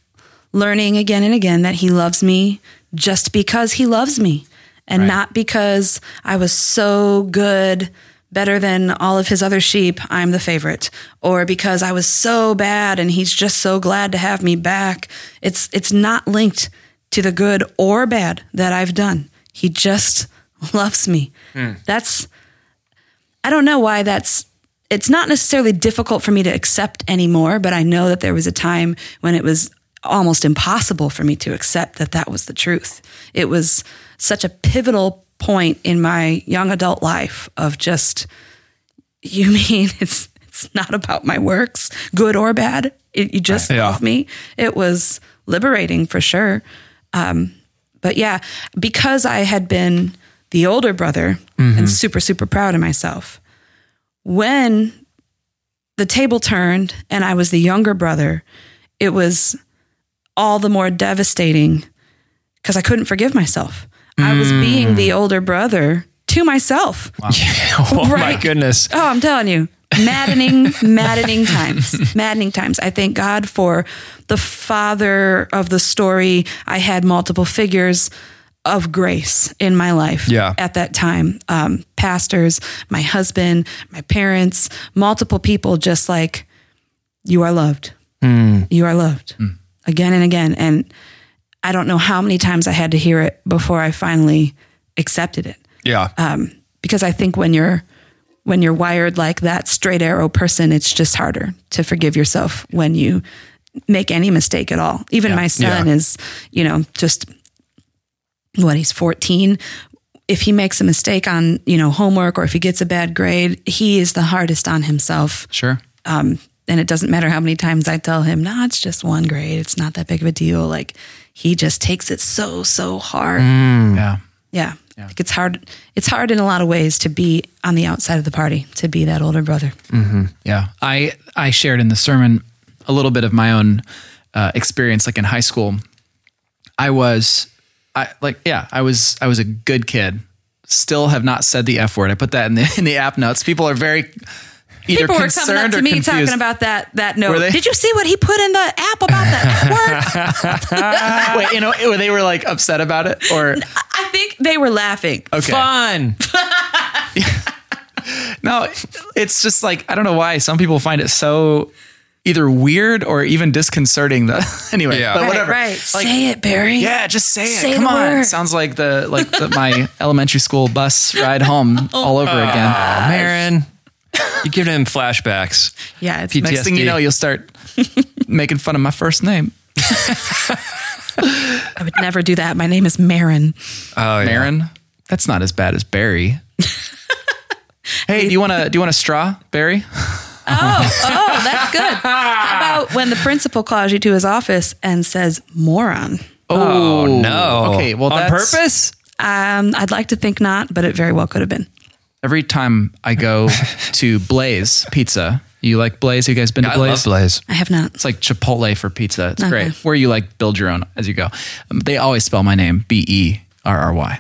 learning again and again that he loves me just because he loves me and not because I was so good better than all of his other sheep I'm the favorite or because I was so bad and he's just so glad to have me back it's it's not linked to the good or bad that I've done he just loves me hmm. that's I don't know why that's it's not necessarily difficult for me to accept anymore, but I know that there was a time when it was almost impossible for me to accept that that was the truth. It was such a pivotal point in my young adult life of just, you mean it's it's not about my works, good or bad. It, you just Yeah. love me. It was liberating for sure. Um, but yeah, because I had been the older brother and super super proud of myself. When the table turned and I was the younger brother, it was all the more devastating because I couldn't forgive myself. I was being the older brother to myself. oh my goodness. Oh, I'm telling you, maddening, maddening times, maddening times. I thank God for the father of the story. I had multiple figures of grace in my life Yeah. at that time. Um, pastors, my husband, my parents, multiple people just like, you are loved. Hmm. You are loved hmm. again and again. And I don't know how many times I had to hear it before I finally accepted it Yeah. Um, because I think when you're when you're wired like that straight arrow person, it's just harder to forgive yourself when you make any mistake at all. Even my son Yeah. is, you know, just what he's 14. If he makes a mistake on, you know, homework or if he gets a bad grade, he is the hardest on himself. Sure. Um, and it doesn't matter how many times I tell him, no, it's just one grade. It's not that big of a deal. Like he just takes it so, so hard. Yeah. Yeah. Like it's hard. It's hard in a lot of ways to be on the outside of the party, to be that older brother. Yeah, I I shared in the sermon a little bit of my own uh, experience, like in high school. I was, I like, yeah, I was, I was a good kid. Still have not said the f word. I put that in the in the app notes. People are very either People were coming up concerned to or me confused. talking about that that note. Were they? Did you see what he put in the app about that word? Wait, you know, were they were like upset about it, or I think they were laughing. okay? Fun. No, it's just like I don't know why some people find it so either weird or even disconcerting. That anyway, Yeah. but Right, whatever. right. Like, Say it, Barry. Yeah, just say it. Say Come on. word. Sounds like the like the, my elementary school bus ride home all over oh, again. Marin, you're giving him flashbacks. Yeah. It's, PTSD. Next thing you know, you'll start making fun of my first name, I would never do that. My name is Marin. Oh, yeah. Marin. That's not as bad as Barry. hey, do you want to do you want a straw, Barry? Oh, that's good. How about when the principal calls you to his office and says moron? Oh, no. Okay, well, on that's- purpose? Um, I'd like to think not, but it very well could have been. Every time I go to Blaze Pizza, you like Blaze? You guys been to Blaze? I Blaze? love Blaze. I have not. It's like Chipotle for pizza. It's Okay. great. Where you like build your own as you go. Um, they always spell my name B E R R Y.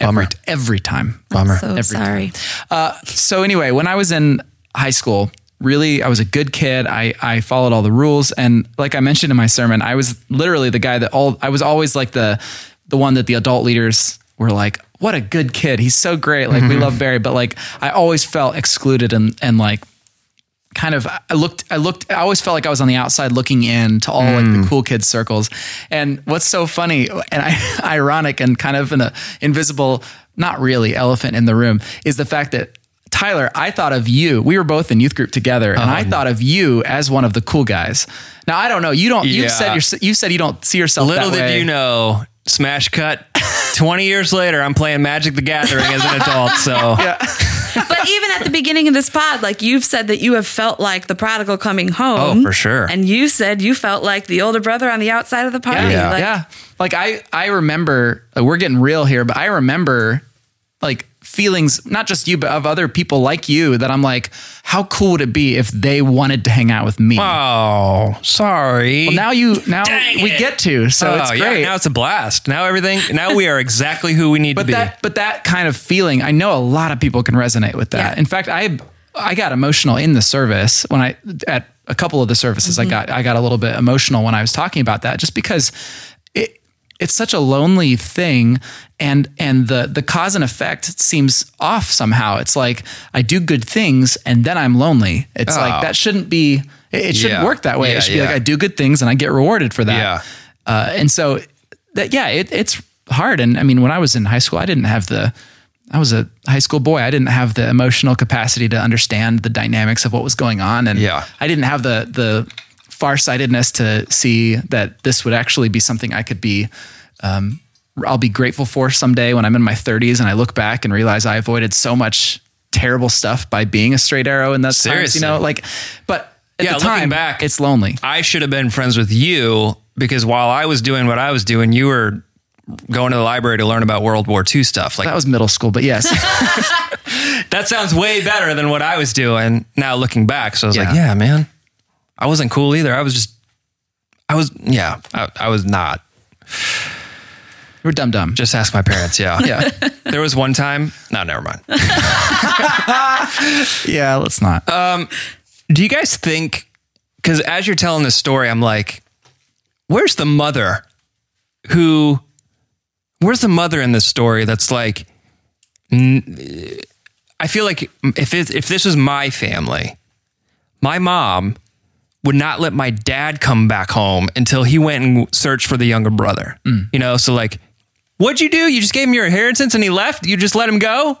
Every, every time. Bummer. So Every sorry. Uh, so anyway, when I was in high school, really, I was a good kid. I, I followed all the rules. And like I mentioned in my sermon, I was literally the guy that all, I was always like the, the one that the adult leaders were like, what a good kid. He's so great. Like we mm-hmm. love Barry, but like I always felt excluded and, and like kind of I looked I looked I always felt like I was on the outside looking in to all like the mm. cool kids circles. And what's so funny and I, ironic and kind of an uh, invisible not really elephant in the room is the fact that Tyler, I thought of you. We were both in youth group together, and I uh-huh. thought of you as one of the cool guys. Now I don't know. You don't. You Yeah. said you're, you said you don't see yourself. Little did way. you know, smash cut. 20 years later, I'm playing Magic the Gathering as an adult. So, yeah. but even at the beginning of this pod, like you've said that you have felt like the prodigal coming home. Oh, for sure. And you said you felt like the older brother on the outside of the party. Yeah, Like, yeah. Like I, I remember. uh, We're getting real here, but I remember like feelings, not just you, but of other people like you. That I'm like, how cool would it be if they wanted to hang out with me? oh, sorry. Well, now you, now Dang we it. get to, so oh, it's yeah, now it's a blast. Now everything, now we are exactly who we need but to be. that, but that kind of feeling, I know a lot of people can resonate with that. Yeah. In fact, I, I got emotional in the service when I at a couple of the services. I mm-hmm. got, I got a little bit emotional when I was talking about that, just because it's such a lonely thing and and the the cause and effect seems off somehow it's like i do good things and then i'm lonely it's Oh. like that shouldn't be it, it shouldn't Yeah. work that way Yeah, it should be like i do good things and i get rewarded for that Yeah. uh, and so that yeah it, it's hard and i mean when i was in high school i didn't have the I was a high school boy. I didn't have the emotional capacity to understand the dynamics of what was going on, and Yeah. I didn't have the the farsightedness to see that this would actually be something I could be um, I'll be grateful for someday when I'm in my 30s and I look back and realize I avoided so much terrible stuff by being a straight arrow in that Seriously. you know, like, but at Yeah, the looking time, back- it's lonely. I should have been friends with you because while I was doing what I was doing, you were going to the library to learn about World War II stuff. Like That was middle school, but yes, that sounds way better than what I was doing. Now looking back, so I was like, Yeah. yeah, man, I wasn't cool either. I was just, I was, yeah, I, I was not. we're dumb dumb. Just ask my parents. Yeah, Yeah, There was one time. No, never mind. yeah. Let's not. Um, do you guys think? Because as you're telling this story, I'm like, where's the mother? Who? Where's the mother in this story? That's like, n- I feel like if it, if this was my family, my mom would not let my dad come back home until he went and searched for the younger brother. Mm. You know, so like, what'd you do? You just gave him your inheritance and he left. You just let him go.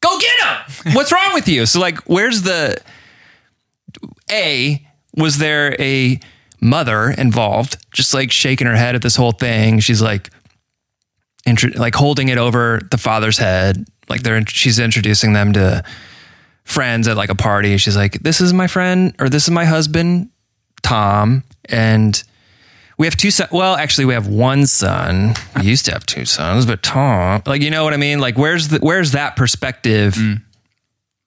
Go get him. What's wrong with you? So like, where's the a was there a mother involved just like shaking her head at this whole thing she's like intro- like holding it over the father's head like they're she's introducing them to friends at like a party she's like this is my friend or this is my husband tom and we have two sons well actually we have one son we used to have two sons but tom like you know what i mean like where's the where's that perspective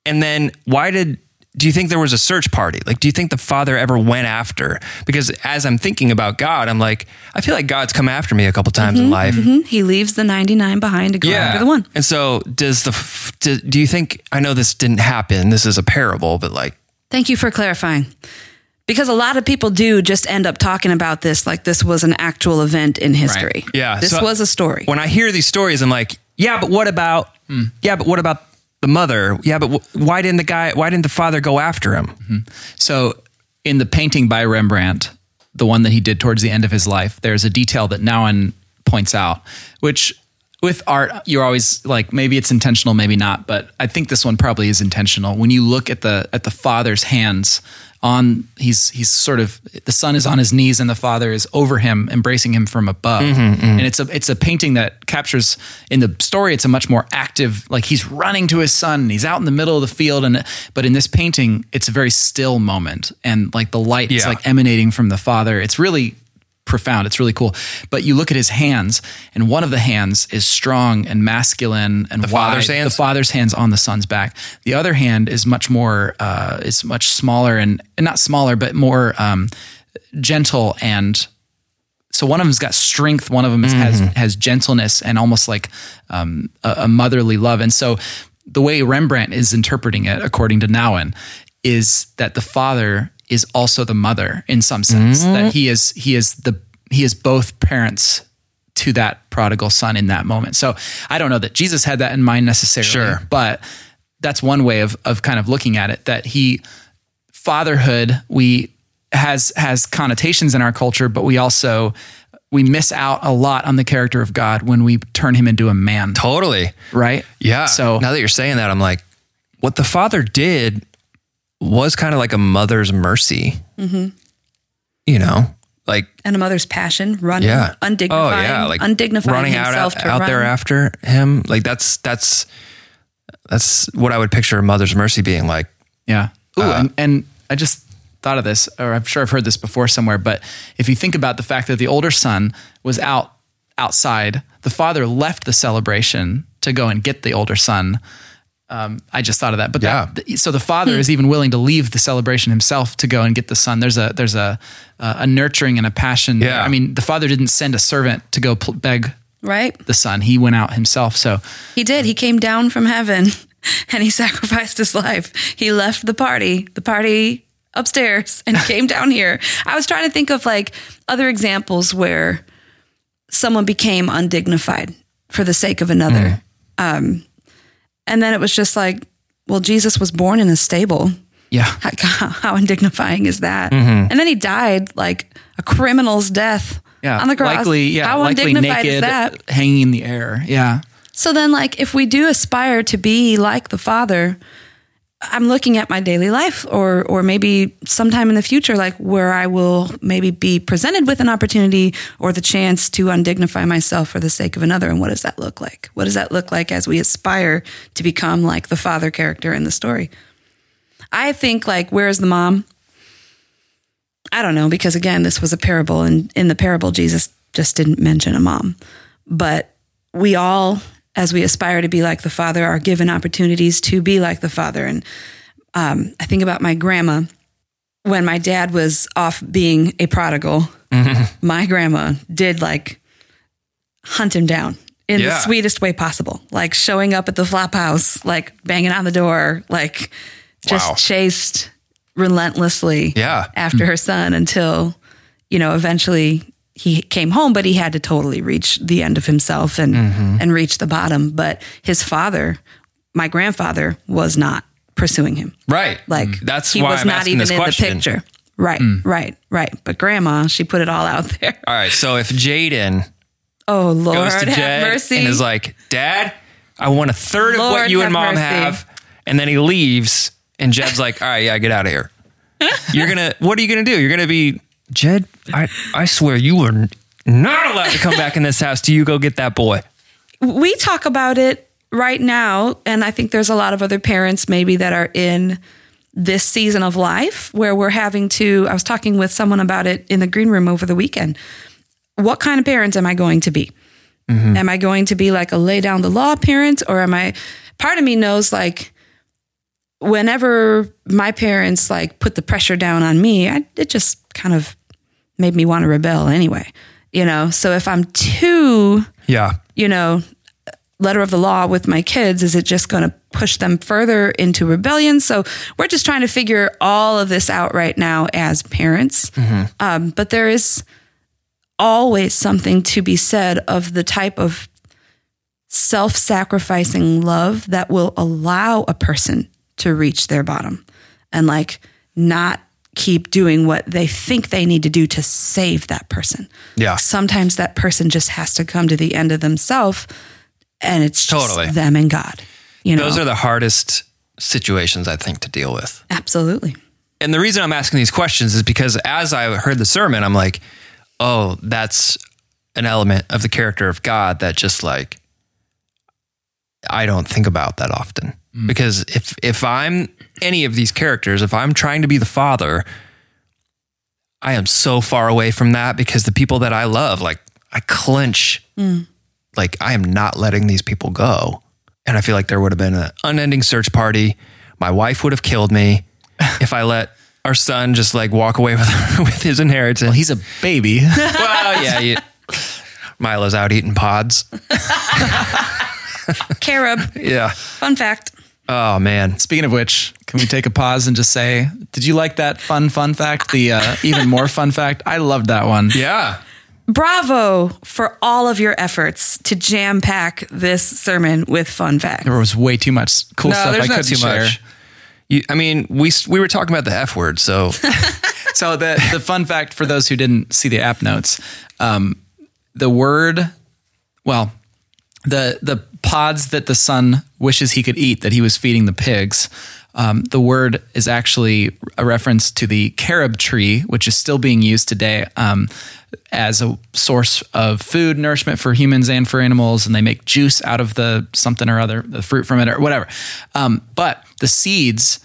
and then why did do you think there was a search party? Like, do you think the father ever went after? Because as I'm thinking about God, I'm like, I feel like God's come after me a couple times in life. Hmm? He leaves the 99 behind to go after the one. And so, does the do, do you think? I know this didn't happen. This is a parable, but like, Thank you for clarifying. Because a lot of people do just end up talking about this like this was an actual event in history. yeah, This so was a story. When I hear these stories, I'm like, yeah, but what about? Hmm. Yeah, but what about the mother? Yeah, but wh- why didn't the guy? Why didn't the father go after him? Hmm. So, in the painting by Rembrandt, the one that he did towards the end of his life, there's a detail that Nouwen points out, which with art, you're always like, maybe it's intentional, maybe not. But I think this one probably is intentional. When you look at the at the father's hands on, he's he's sort of the son is on his knees and the father is over him, embracing him from above. Mm-hmm, mm-hmm. And it's a it's a painting that captures in the story. It's a much more active, like he's running to his son. And he's out in the middle of the field, and but in this painting, it's a very still moment, and like the light is like emanating from the father. It's really profound. It's really cool. But you look at his hands, and one of the hands is strong and masculine and the father's hands? The father's hands on the son's back. The other hand is much more, uh, is much smaller and, and not smaller, but more um, gentle and. So one of them's got strength. One of them is, has has gentleness and almost like um, a, a motherly love. And so the way Rembrandt is interpreting it, according to Nouwen, is that the father is also the mother in some sense. That mm-hmm. he is he is the he is both parents to that prodigal son in that moment. So I don't know that Jesus had that in mind necessarily, Sure. but that's one way of of kind of looking at it. That he fatherhood we has has connotations in our culture, but we also we miss out a lot on the character of God when we turn him into a man, Totally. right? Yeah. So now that you're saying that, I'm like, what the father did was kind of like a mother's mercy. Mm-hmm. You know, like and a mother's passion, running, yeah, undignifying, oh yeah, like undignifying running out out, to out run. there after him. Like that's that's that's what I would picture a mother's mercy being like. Yeah. Ooh, Uh, and, and I just thought of this, or I'm sure I've heard this before somewhere, but if you think about the fact that the older son was out outside, the father left the celebration to go and get the older son. Um, I just thought of that, but Yeah. that, so the father Hmm. is even willing to leave the celebration himself to go and get the son. There's a there's a a nurturing and a passion. Yeah. I mean, the father didn't send a servant to go pl- beg right? the son; he went out himself. So He did. He came down from heaven and he sacrificed his life. He left the party, the party upstairs, and came down here. I was trying to think of like other examples where someone became undignified for the sake of another. Um, and then it was just like, well, Jesus was born in a stable. yeah, how, how undignifying is that? Mm-hmm. And then he died like a criminal's death yeah, on the cross. likely, yeah, how likely undignified naked, is that? hanging in the air. Yeah, So then, like, if we do aspire to be like the Father, I'm looking at my daily life or or maybe sometime in the future like where I will maybe be presented with an opportunity or the chance to undignify myself for the sake of another and what does that look like? What does that look like as we aspire to become like the father character in the story? I think like where's the mom? I don't know because again this was a parable and in the parable Jesus just didn't mention a mom. But we all as we aspire to be like the Father, are given opportunities to be like the Father. And um, I think about my grandma when my dad was off being a prodigal. Mm-hmm. My grandma did like hunt him down in yeah. the sweetest way possible, like showing up at the flop house, like banging on the door, like just wow. chased relentlessly yeah. after mm-hmm. her son until, you know, eventually he came home, but he had to totally reach the end of himself and mm-hmm. and reach the bottom. But his father, my grandfather, was not pursuing him. Right. Like mm. that's he was I'm not even in question. the picture. Right. Mm. Right. Right. But grandma, she put it all out there. All right. So if Jaden, oh Lord, goes to Jed mercy. and is like, Dad, I want a third Lord of what you and Mom mercy. have, and then he leaves, and Jed's like, All right, yeah, get out of here. You're gonna. What are you gonna do? You're gonna be Jed, I, I swear you are not allowed to come back in this house Do you go get that boy. We talk about it right now, and I think there's a lot of other parents maybe that are in this season of life where we're having to. I was talking with someone about it in the green room over the weekend. What kind of parents am I going to be? Mm-hmm. Am I going to be like a lay down the law parent, or am I? Part of me knows like whenever my parents like put the pressure down on me, I, it just kind of made me want to rebel anyway. You know, so if I'm too, yeah, you know, letter of the law with my kids, is it just going to push them further into rebellion? So we're just trying to figure all of this out right now as parents. Mm-hmm. Um, but there is always something to be said of the type of self sacrificing love that will allow a person to reach their bottom and like not keep doing what they think they need to do to save that person. Yeah. Sometimes that person just has to come to the end of themselves and it's just totally. them and God. You know, those are the hardest situations I think to deal with. Absolutely. And the reason I'm asking these questions is because as I heard the sermon, I'm like, oh, that's an element of the character of God that just like I don't think about that often. Mm. Because if if I'm any of these characters, if I'm trying to be the father, I am so far away from that because the people that I love, like I clench, mm. like I am not letting these people go. And I feel like there would have been an unending search party. My wife would have killed me if I let our son just like walk away with with his inheritance. Well, he's a baby. well, yeah. You, Milo's out eating pods. Carob. Yeah. Fun fact. Oh man! Speaking of which, can we take a pause and just say, did you like that fun fun fact? The uh, even more fun fact. I loved that one. Yeah. Bravo for all of your efforts to jam pack this sermon with fun facts. There was way too much cool no, stuff I couldn't share. Much. You, I mean, we we were talking about the F word, so so the the fun fact for those who didn't see the app notes, um, the word, well, the the pods that the son wishes he could eat that he was feeding the pigs. Um, the word is actually a reference to the carob tree, which is still being used today um, as a source of food nourishment for humans and for animals. And they make juice out of the something or other, the fruit from it or whatever. Um, but the seeds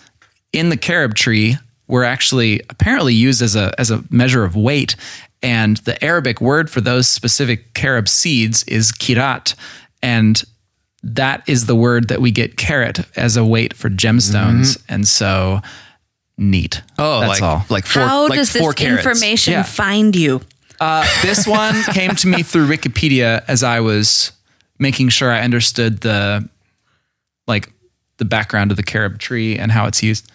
in the carob tree were actually apparently used as a as a measure of weight. And the Arabic word for those specific carob seeds is kirat, and that is the word that we get carat as a weight for gemstones. Mm-hmm. And so neat. Oh, that's like, all. Like four, How like does this carats. information yeah. find you? Uh, this one came to me through Wikipedia as I was making sure I understood the like the background of the carob tree and how it's used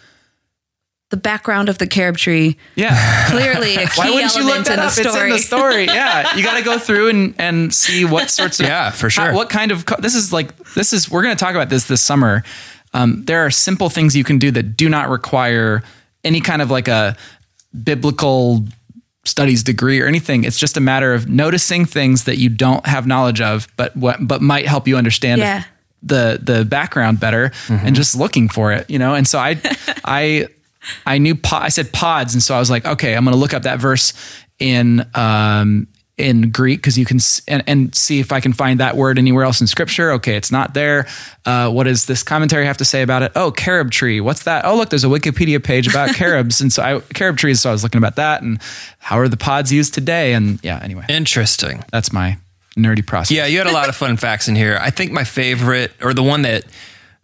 the background of the carob tree. Yeah, clearly a key Why wouldn't you look that up? It's in the story. Yeah, you got to go through and and see what sorts of yeah for sure. How, what kind of this is like? This is we're going to talk about this this summer. Um, there are simple things you can do that do not require any kind of like a biblical studies degree or anything. It's just a matter of noticing things that you don't have knowledge of, but what but might help you understand yeah the the background better and just looking for it, you know. And so I I I knew po- I said pods, and so I was like, okay, I'm going to look up that verse in um in Greek because you can s- and, and see if I can find that word anywhere else in Scripture. Okay, it's not there. Uh, what does this commentary have to say about it? Oh, carob tree. What's that? Oh, look, there's a Wikipedia page about carobs, and so I carob trees. So I was looking about that and how are the pods used today? And yeah, anyway, Interesting. that's my nerdy process. Yeah, you had a lot of fun facts in here. I think my favorite, or the one that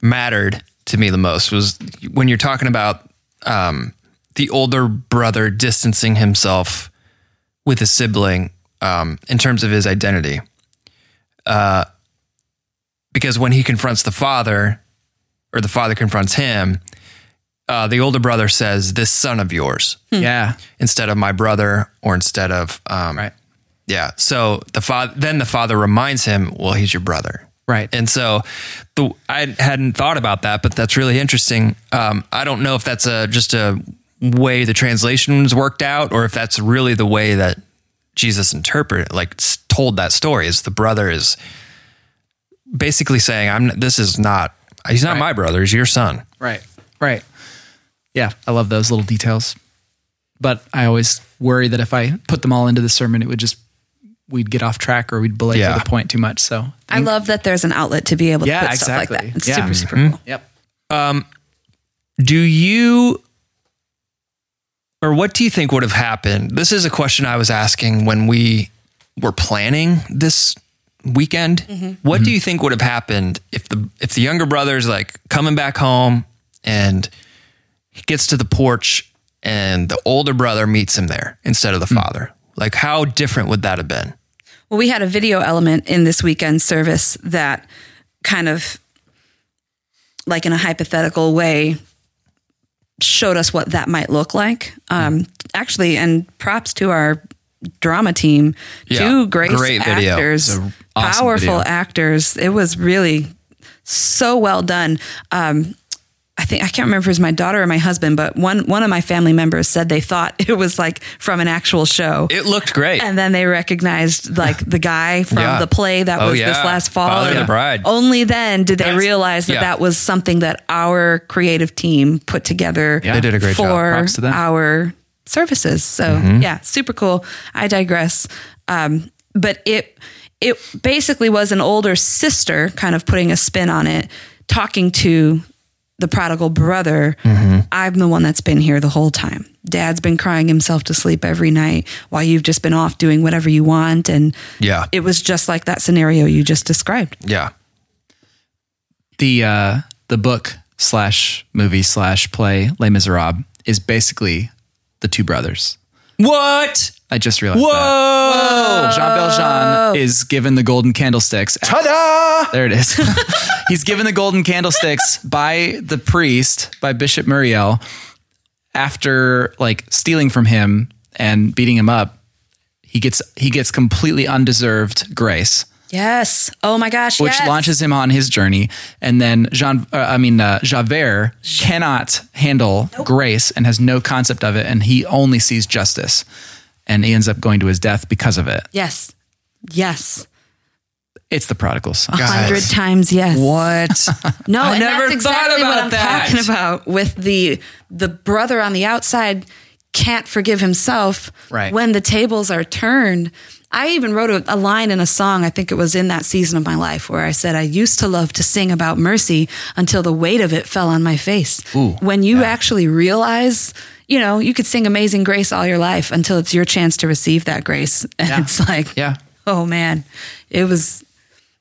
mattered to me the most, was when you're talking about um, the older brother distancing himself with a sibling um, in terms of his identity. Uh, because when he confronts the father, or the father confronts him, uh, the older brother says, "This son of yours," yeah, instead of my brother, or instead of um, right, yeah. So the father, then the father reminds him, well, he's your brother. Right. And so the, I hadn't thought about that, but that's really interesting. Um, I don't know if that's a, just a way the translations worked out or if that's really the way that Jesus interpreted, like told that story is the brother is basically saying, I'm, this is not, he's not Right. my brother. He's your son. Right. Right. Yeah, I love those little details. But I always worry that if I put them all into the sermon, it would just we'd get off track or we'd belabor Yeah. the point too much. So I love that there's an outlet to be able to Yeah, put stuff like exactly. that. It's Yeah. super, super mm-hmm. cool. Yep. Um, do you or what do you think would have happened this is a question i was asking when we were planning this weekend mm-hmm. what do mm-hmm. you think would have happened if the if the younger brother's like coming back home and he gets to the porch and the older brother meets him there instead of the hmm. father like how different would that have been Well, we had a video element in this weekend service that kind of, like in a hypothetical way, showed us what that might look like. Um, actually, and props to our drama team, Yeah, two great, great actors, awesome powerful video. actors. It was really so well done. Um, I think I can't remember if it was my daughter or my husband, but one one of my family members said they thought it was like from an actual show. it looked great And then they recognized like the guy from Yeah. the play that Oh, was yeah. this last fall. Father of the Bride. Only then did they That's- realize that yeah. that was something that our creative team put together Yeah. they did a great job for them. our services. So Mm-hmm. yeah, super cool. I digress. Um, but it it basically was an older sister kind of putting a spin on it, talking to the prodigal brother. Mm-hmm. I'm the one that's been here the whole time. Dad's been crying himself to sleep every night while you've just been off doing whatever you want. And yeah it was just like that scenario you just described. yeah The uh the book slash movie slash play Les Miserables is basically the two brothers. what I just realized whoa that. Jean Valjean is given the golden candlesticks. ta-da There it is. He's given the golden candlesticks by the priest, by Bishop Myriel, after like stealing from him and beating him up. He gets he gets completely undeserved grace, Yes. Oh my gosh. which yes. launches him on his journey. And then Jean, uh, I mean uh, Javert cannot handle grace and has no concept of it, and he only sees justice, and he ends up going to his death because of it. Yes. Yes. It's the prodigal son. A hundred times yes. what No, I never that's thought exactly what about I'm that. talking about with the the brother on the outside can't forgive himself Right. when the tables are turned. I even wrote a, a line in a song, I think it was in that season of my life, where I said, I used to love to sing about mercy until the weight of it fell on my face. when you actually realize, you know, you could sing Amazing Grace all your life until it's your chance to receive that grace. And Yeah. it's like, Yeah. oh man, it was,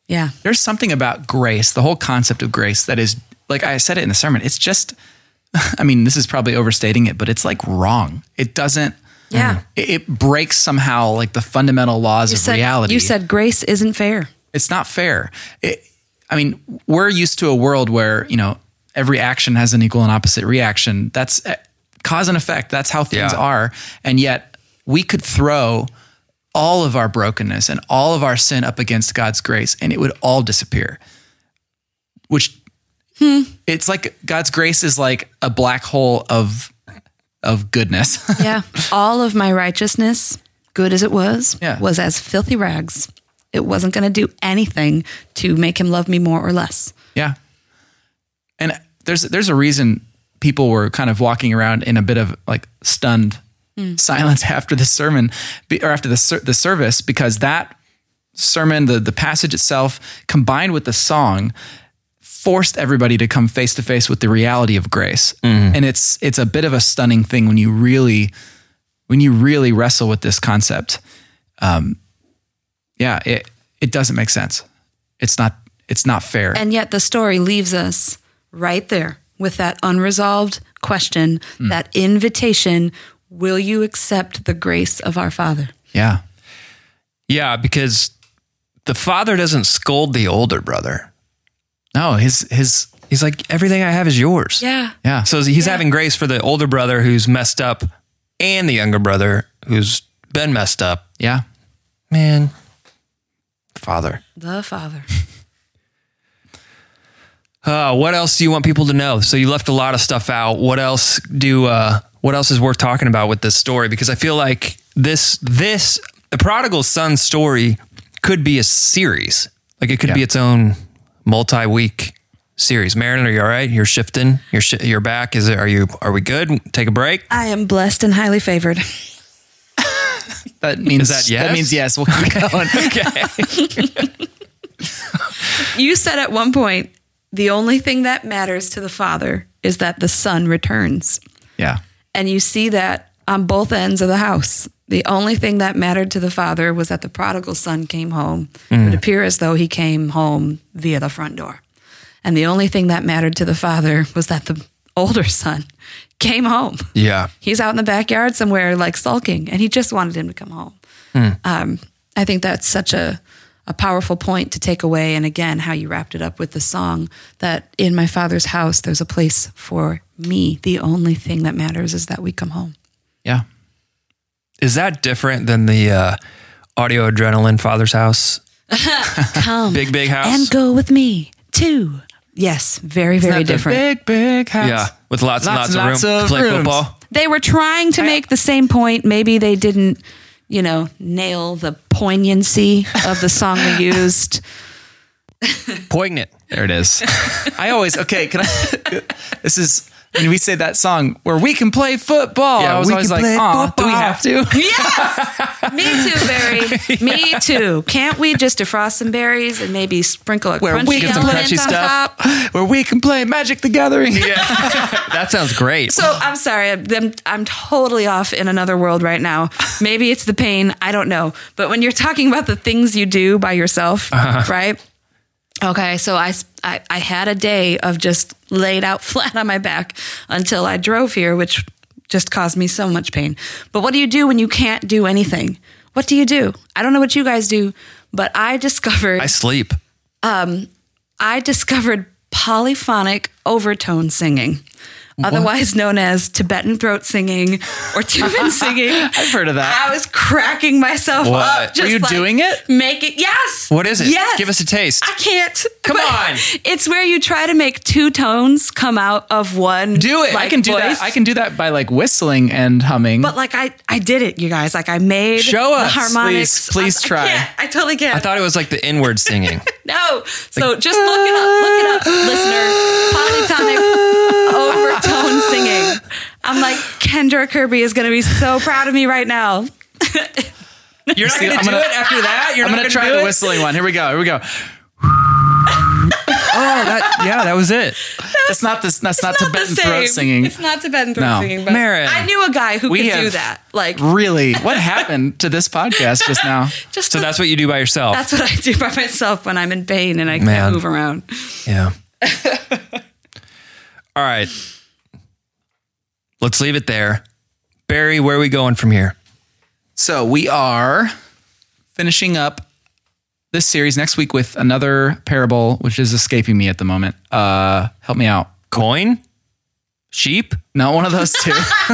yeah. there's something about grace, the whole concept of grace that is like I said it in the sermon. It's just, I mean, this is probably overstating it, but it's like wrong. It doesn't. Yeah. It, it breaks somehow like the fundamental laws You of said, reality. you said grace isn't fair. it's not fair. It, I mean, we're used to a world where you know every action has an equal and opposite reaction. That's cause and effect. That's how things Yeah. are, and yet we could throw all of our brokenness and all of our sin up against God's grace, and it would all disappear. Which hmm. it's like God's grace is like a black hole of of goodness. Yeah. All of my righteousness, good as it was, Yeah. was as filthy rags. It wasn't going to do anything to make him love me more or less. Yeah. And there's there's a reason people were kind of walking around in a bit of like stunned silence after the sermon or after the the service because that sermon the the passage itself combined with the song forced everybody to come face to face with the reality of grace. And it's it's a bit of a stunning thing when you really when you really wrestle with this concept. Um yeah, it it doesn't make sense. It's not it's not fair. And yet the story leaves us right there with that unresolved question, hmm. that invitation Will you accept the grace of our Father? yeah. Yeah, because the father doesn't scold the older brother. No, his his He's like, everything I have is yours. Yeah. yeah. So he's having grace for the older brother who's messed up and the younger brother who's been messed up. yeah. Man, father. The Father. Uh, what else do you want people to know? So you left a lot of stuff out. What else do uh, what else is worth talking about with this story? Because I feel like this this the prodigal son story could be a series. Like it could Yeah. be its own multi week series. Marilyn, are you all right? You're shifting. You're sh- you're back. Is it? Are you? Are we good? Take a break. I am blessed and highly favored. That means that yes? That means yes. We'll keep going. Okay. You said at one point, the only thing that matters to the Father is that the Son returns. yeah. And you see that on both ends of the house. The only thing that mattered to the father was that the prodigal son came home. It would appear as though he came home via the front door. And the only thing that mattered to the father was that the older son came home. yeah. He's out in the backyard somewhere, like sulking, and he just wanted him to come home. Um, I think that's such a, a powerful point to take away. And again, how you wrapped it up with the song that in my father's house, there's a place for me. The only thing that matters is that we come home. Yeah. Is that different than the uh, audio adrenaline father's house? Come Big big house. and go with me too. Yes, very, very different. Big, big house. yeah, with lots, and Lots lots, of room lots to play rooms. football. they were trying to make the same point. Maybe they didn't, you know, nail the poignancy of the song we used. Poignant. There it is. I always okay. Can I? This is when we say that song where we can play football. Yeah, I was we always can like, play "Aw, do we have to?" Yes, me too, Barry. Me too. Can't we just defrost some berries and maybe sprinkle a Where we crunchy get some crunchy on stuff. top? where we can play Magic the Gathering. Yeah, that sounds great. So I'm sorry, I'm, I'm totally off in another world right now. Maybe it's the pain, I don't know. But when you're talking about the things you do by yourself, uh-huh. right? Okay, so I I had a day of just laid out flat on my back until I drove here, which just caused me so much pain. But what do you do when you can't do anything? What do you do? I don't know what you guys do, but I discovered I sleep. Um, I discovered polyphonic overtone singing, otherwise known as Tibetan throat singing or Tibetan singing. I've heard of that. I was cracking myself What? up. Just you like, doing it? Make it. Yes. What is it? Yes. Give us a taste. I can't. Come on. It's where you try to make two tones come out of one. Do it. I can do voice. that. I can do that by like whistling and humming. But like I, I did it, you guys. Like I made Show the us, harmonics. please- please I- I try. can't. I totally can't. I thought it was like the inward singing. No. So just look it up. Look it up, listener. Polytonic overtone singing. I'm like, Kendra Kirby is going to be so proud of me right now. You're not See, going to I'm do gonna- it after that. You're I'm not gonna gonna try the it? whistling one. Here we go. Here we go. Oh, that, yeah, that was it. That's not this. That's not, Not Tibetan same. throat singing. It's not Tibetan throat No. singing, but Marin. I knew a guy who We could do that. Like, Really? What happened to this podcast just now? just So the- that's what you do by yourself. that's what I do by myself when I'm in pain and I Man. can't move around. Yeah. All right. Let's leave it there. Barry, where are we going from here? So we are finishing up this series next week with another parable, which is escaping me at the moment. Uh, help me out. Coin? Sheep? Not one of those two.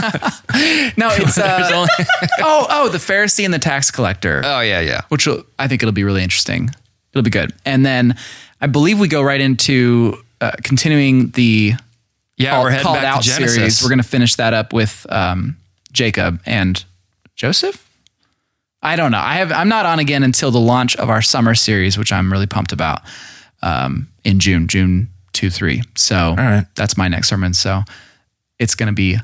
no, it's uh, oh oh the Pharisee and the tax collector. oh, yeah, yeah. which will, I think it'll be really interesting. It'll be good. And then I believe we go right into uh, continuing the Yeah, called, we're heading called back out to Genesis. series. We're going to finish that up with um, Jacob and Joseph. I don't know. I have. I'm not on again until the launch of our summer series, which I'm really pumped about. um, in June, June two three. So right. that's my next sermon. So it's going to be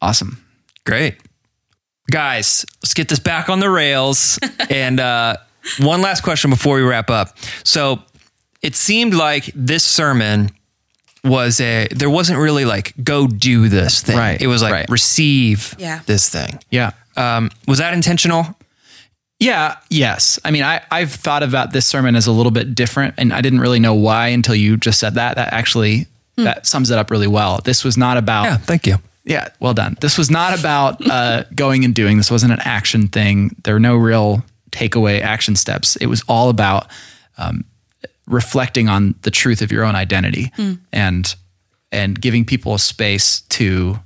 awesome. Great. Guys, let's get this back on the rails. and uh, one last question before we wrap up. So it seemed like this sermon was a, there wasn't really like, go do this thing. Right, It was like, right. receive Yeah. this thing. Yeah. Um, was that intentional? Yeah, yes. I mean, I, I've thought about this sermon as a little bit different, and I didn't really know why until you just said that. That actually that sums it up really well. This was not about Yeah, thank you. Yeah, well done. This was not about uh, going and doing. This wasn't an action thing. There were no real takeaway action steps. It was all about um, reflecting on the truth of your own identity and and giving people a space to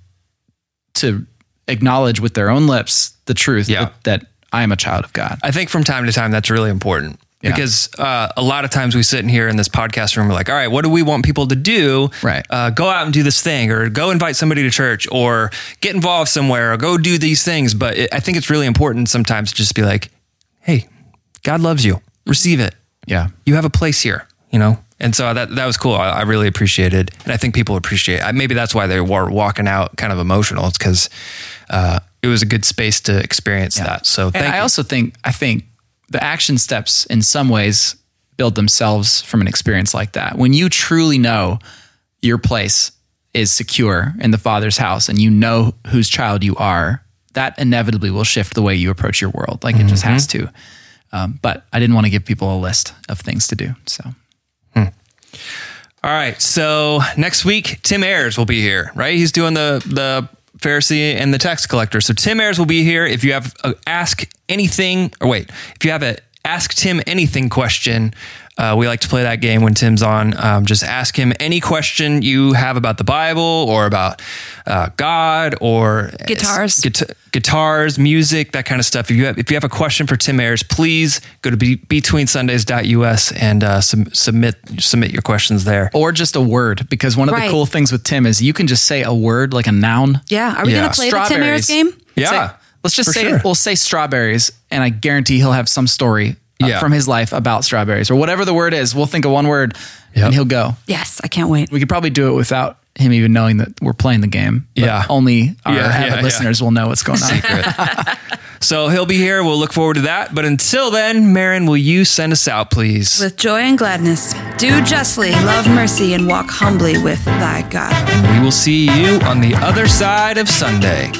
to acknowledge with their own lips the truth Yeah. that, that I am a child of God. I think from time to time that's really important Yeah. because uh, a lot of times we sit in here in this podcast room, we're like, all right, what do we want people to do? Right. Uh, go out and do this thing, or go invite somebody to church, or get involved somewhere, or go do these things. But it, I think it's really important sometimes to just be like, hey, God loves you. Receive it. Yeah. You have a place here, you know? And so that that was cool. I, I really appreciated, and I think people appreciate. I, maybe that's why they were walking out kind of emotional. It's because uh, it was a good space to experience that. So And I you. also think I think the action steps in some ways build themselves from an experience like that. When you truly know your place is secure in the Father's house and you know whose child you are, that inevitably will shift the way you approach your world. Like it just has to. Um, but I didn't want to give people a list of things to do. So All right. So next week, Tim Ayers will be here, right? He's doing the the Pharisee and the tax collector. So Tim Ayers will be here. If you have a ask anything, or wait, if you have a ask Tim anything question, uh, we like to play that game when Tim's on. Um, just ask him any question you have about the Bible or about uh, God or Guitars. guita- guitars, music, that kind of stuff. If you have if you have a question for Tim Ayers, please go to be, betweensundays.us and uh, sub- submit submit your questions there. or just a word because one of Right. the cool things with Tim is you can just say a word like a noun. Yeah. Are we Yeah. going to play the Tim Ayers game? Yeah. Say- let's just for say sure. we'll say strawberries, and I guarantee he'll have some story Uh, yeah. from his life about strawberries or whatever the word is. We'll think of one word, Yep. and he'll go. Yes. I can't wait. We could probably do it without him even knowing that we're playing the game. Yeah. only our Yeah, avid yeah, listeners will know what's going on. So he'll be here. We'll look forward to that. But until then, Marin, will you send us out, please? With joy and gladness, do justly, love mercy, and walk humbly with thy God. we will see you on the other side of Sunday.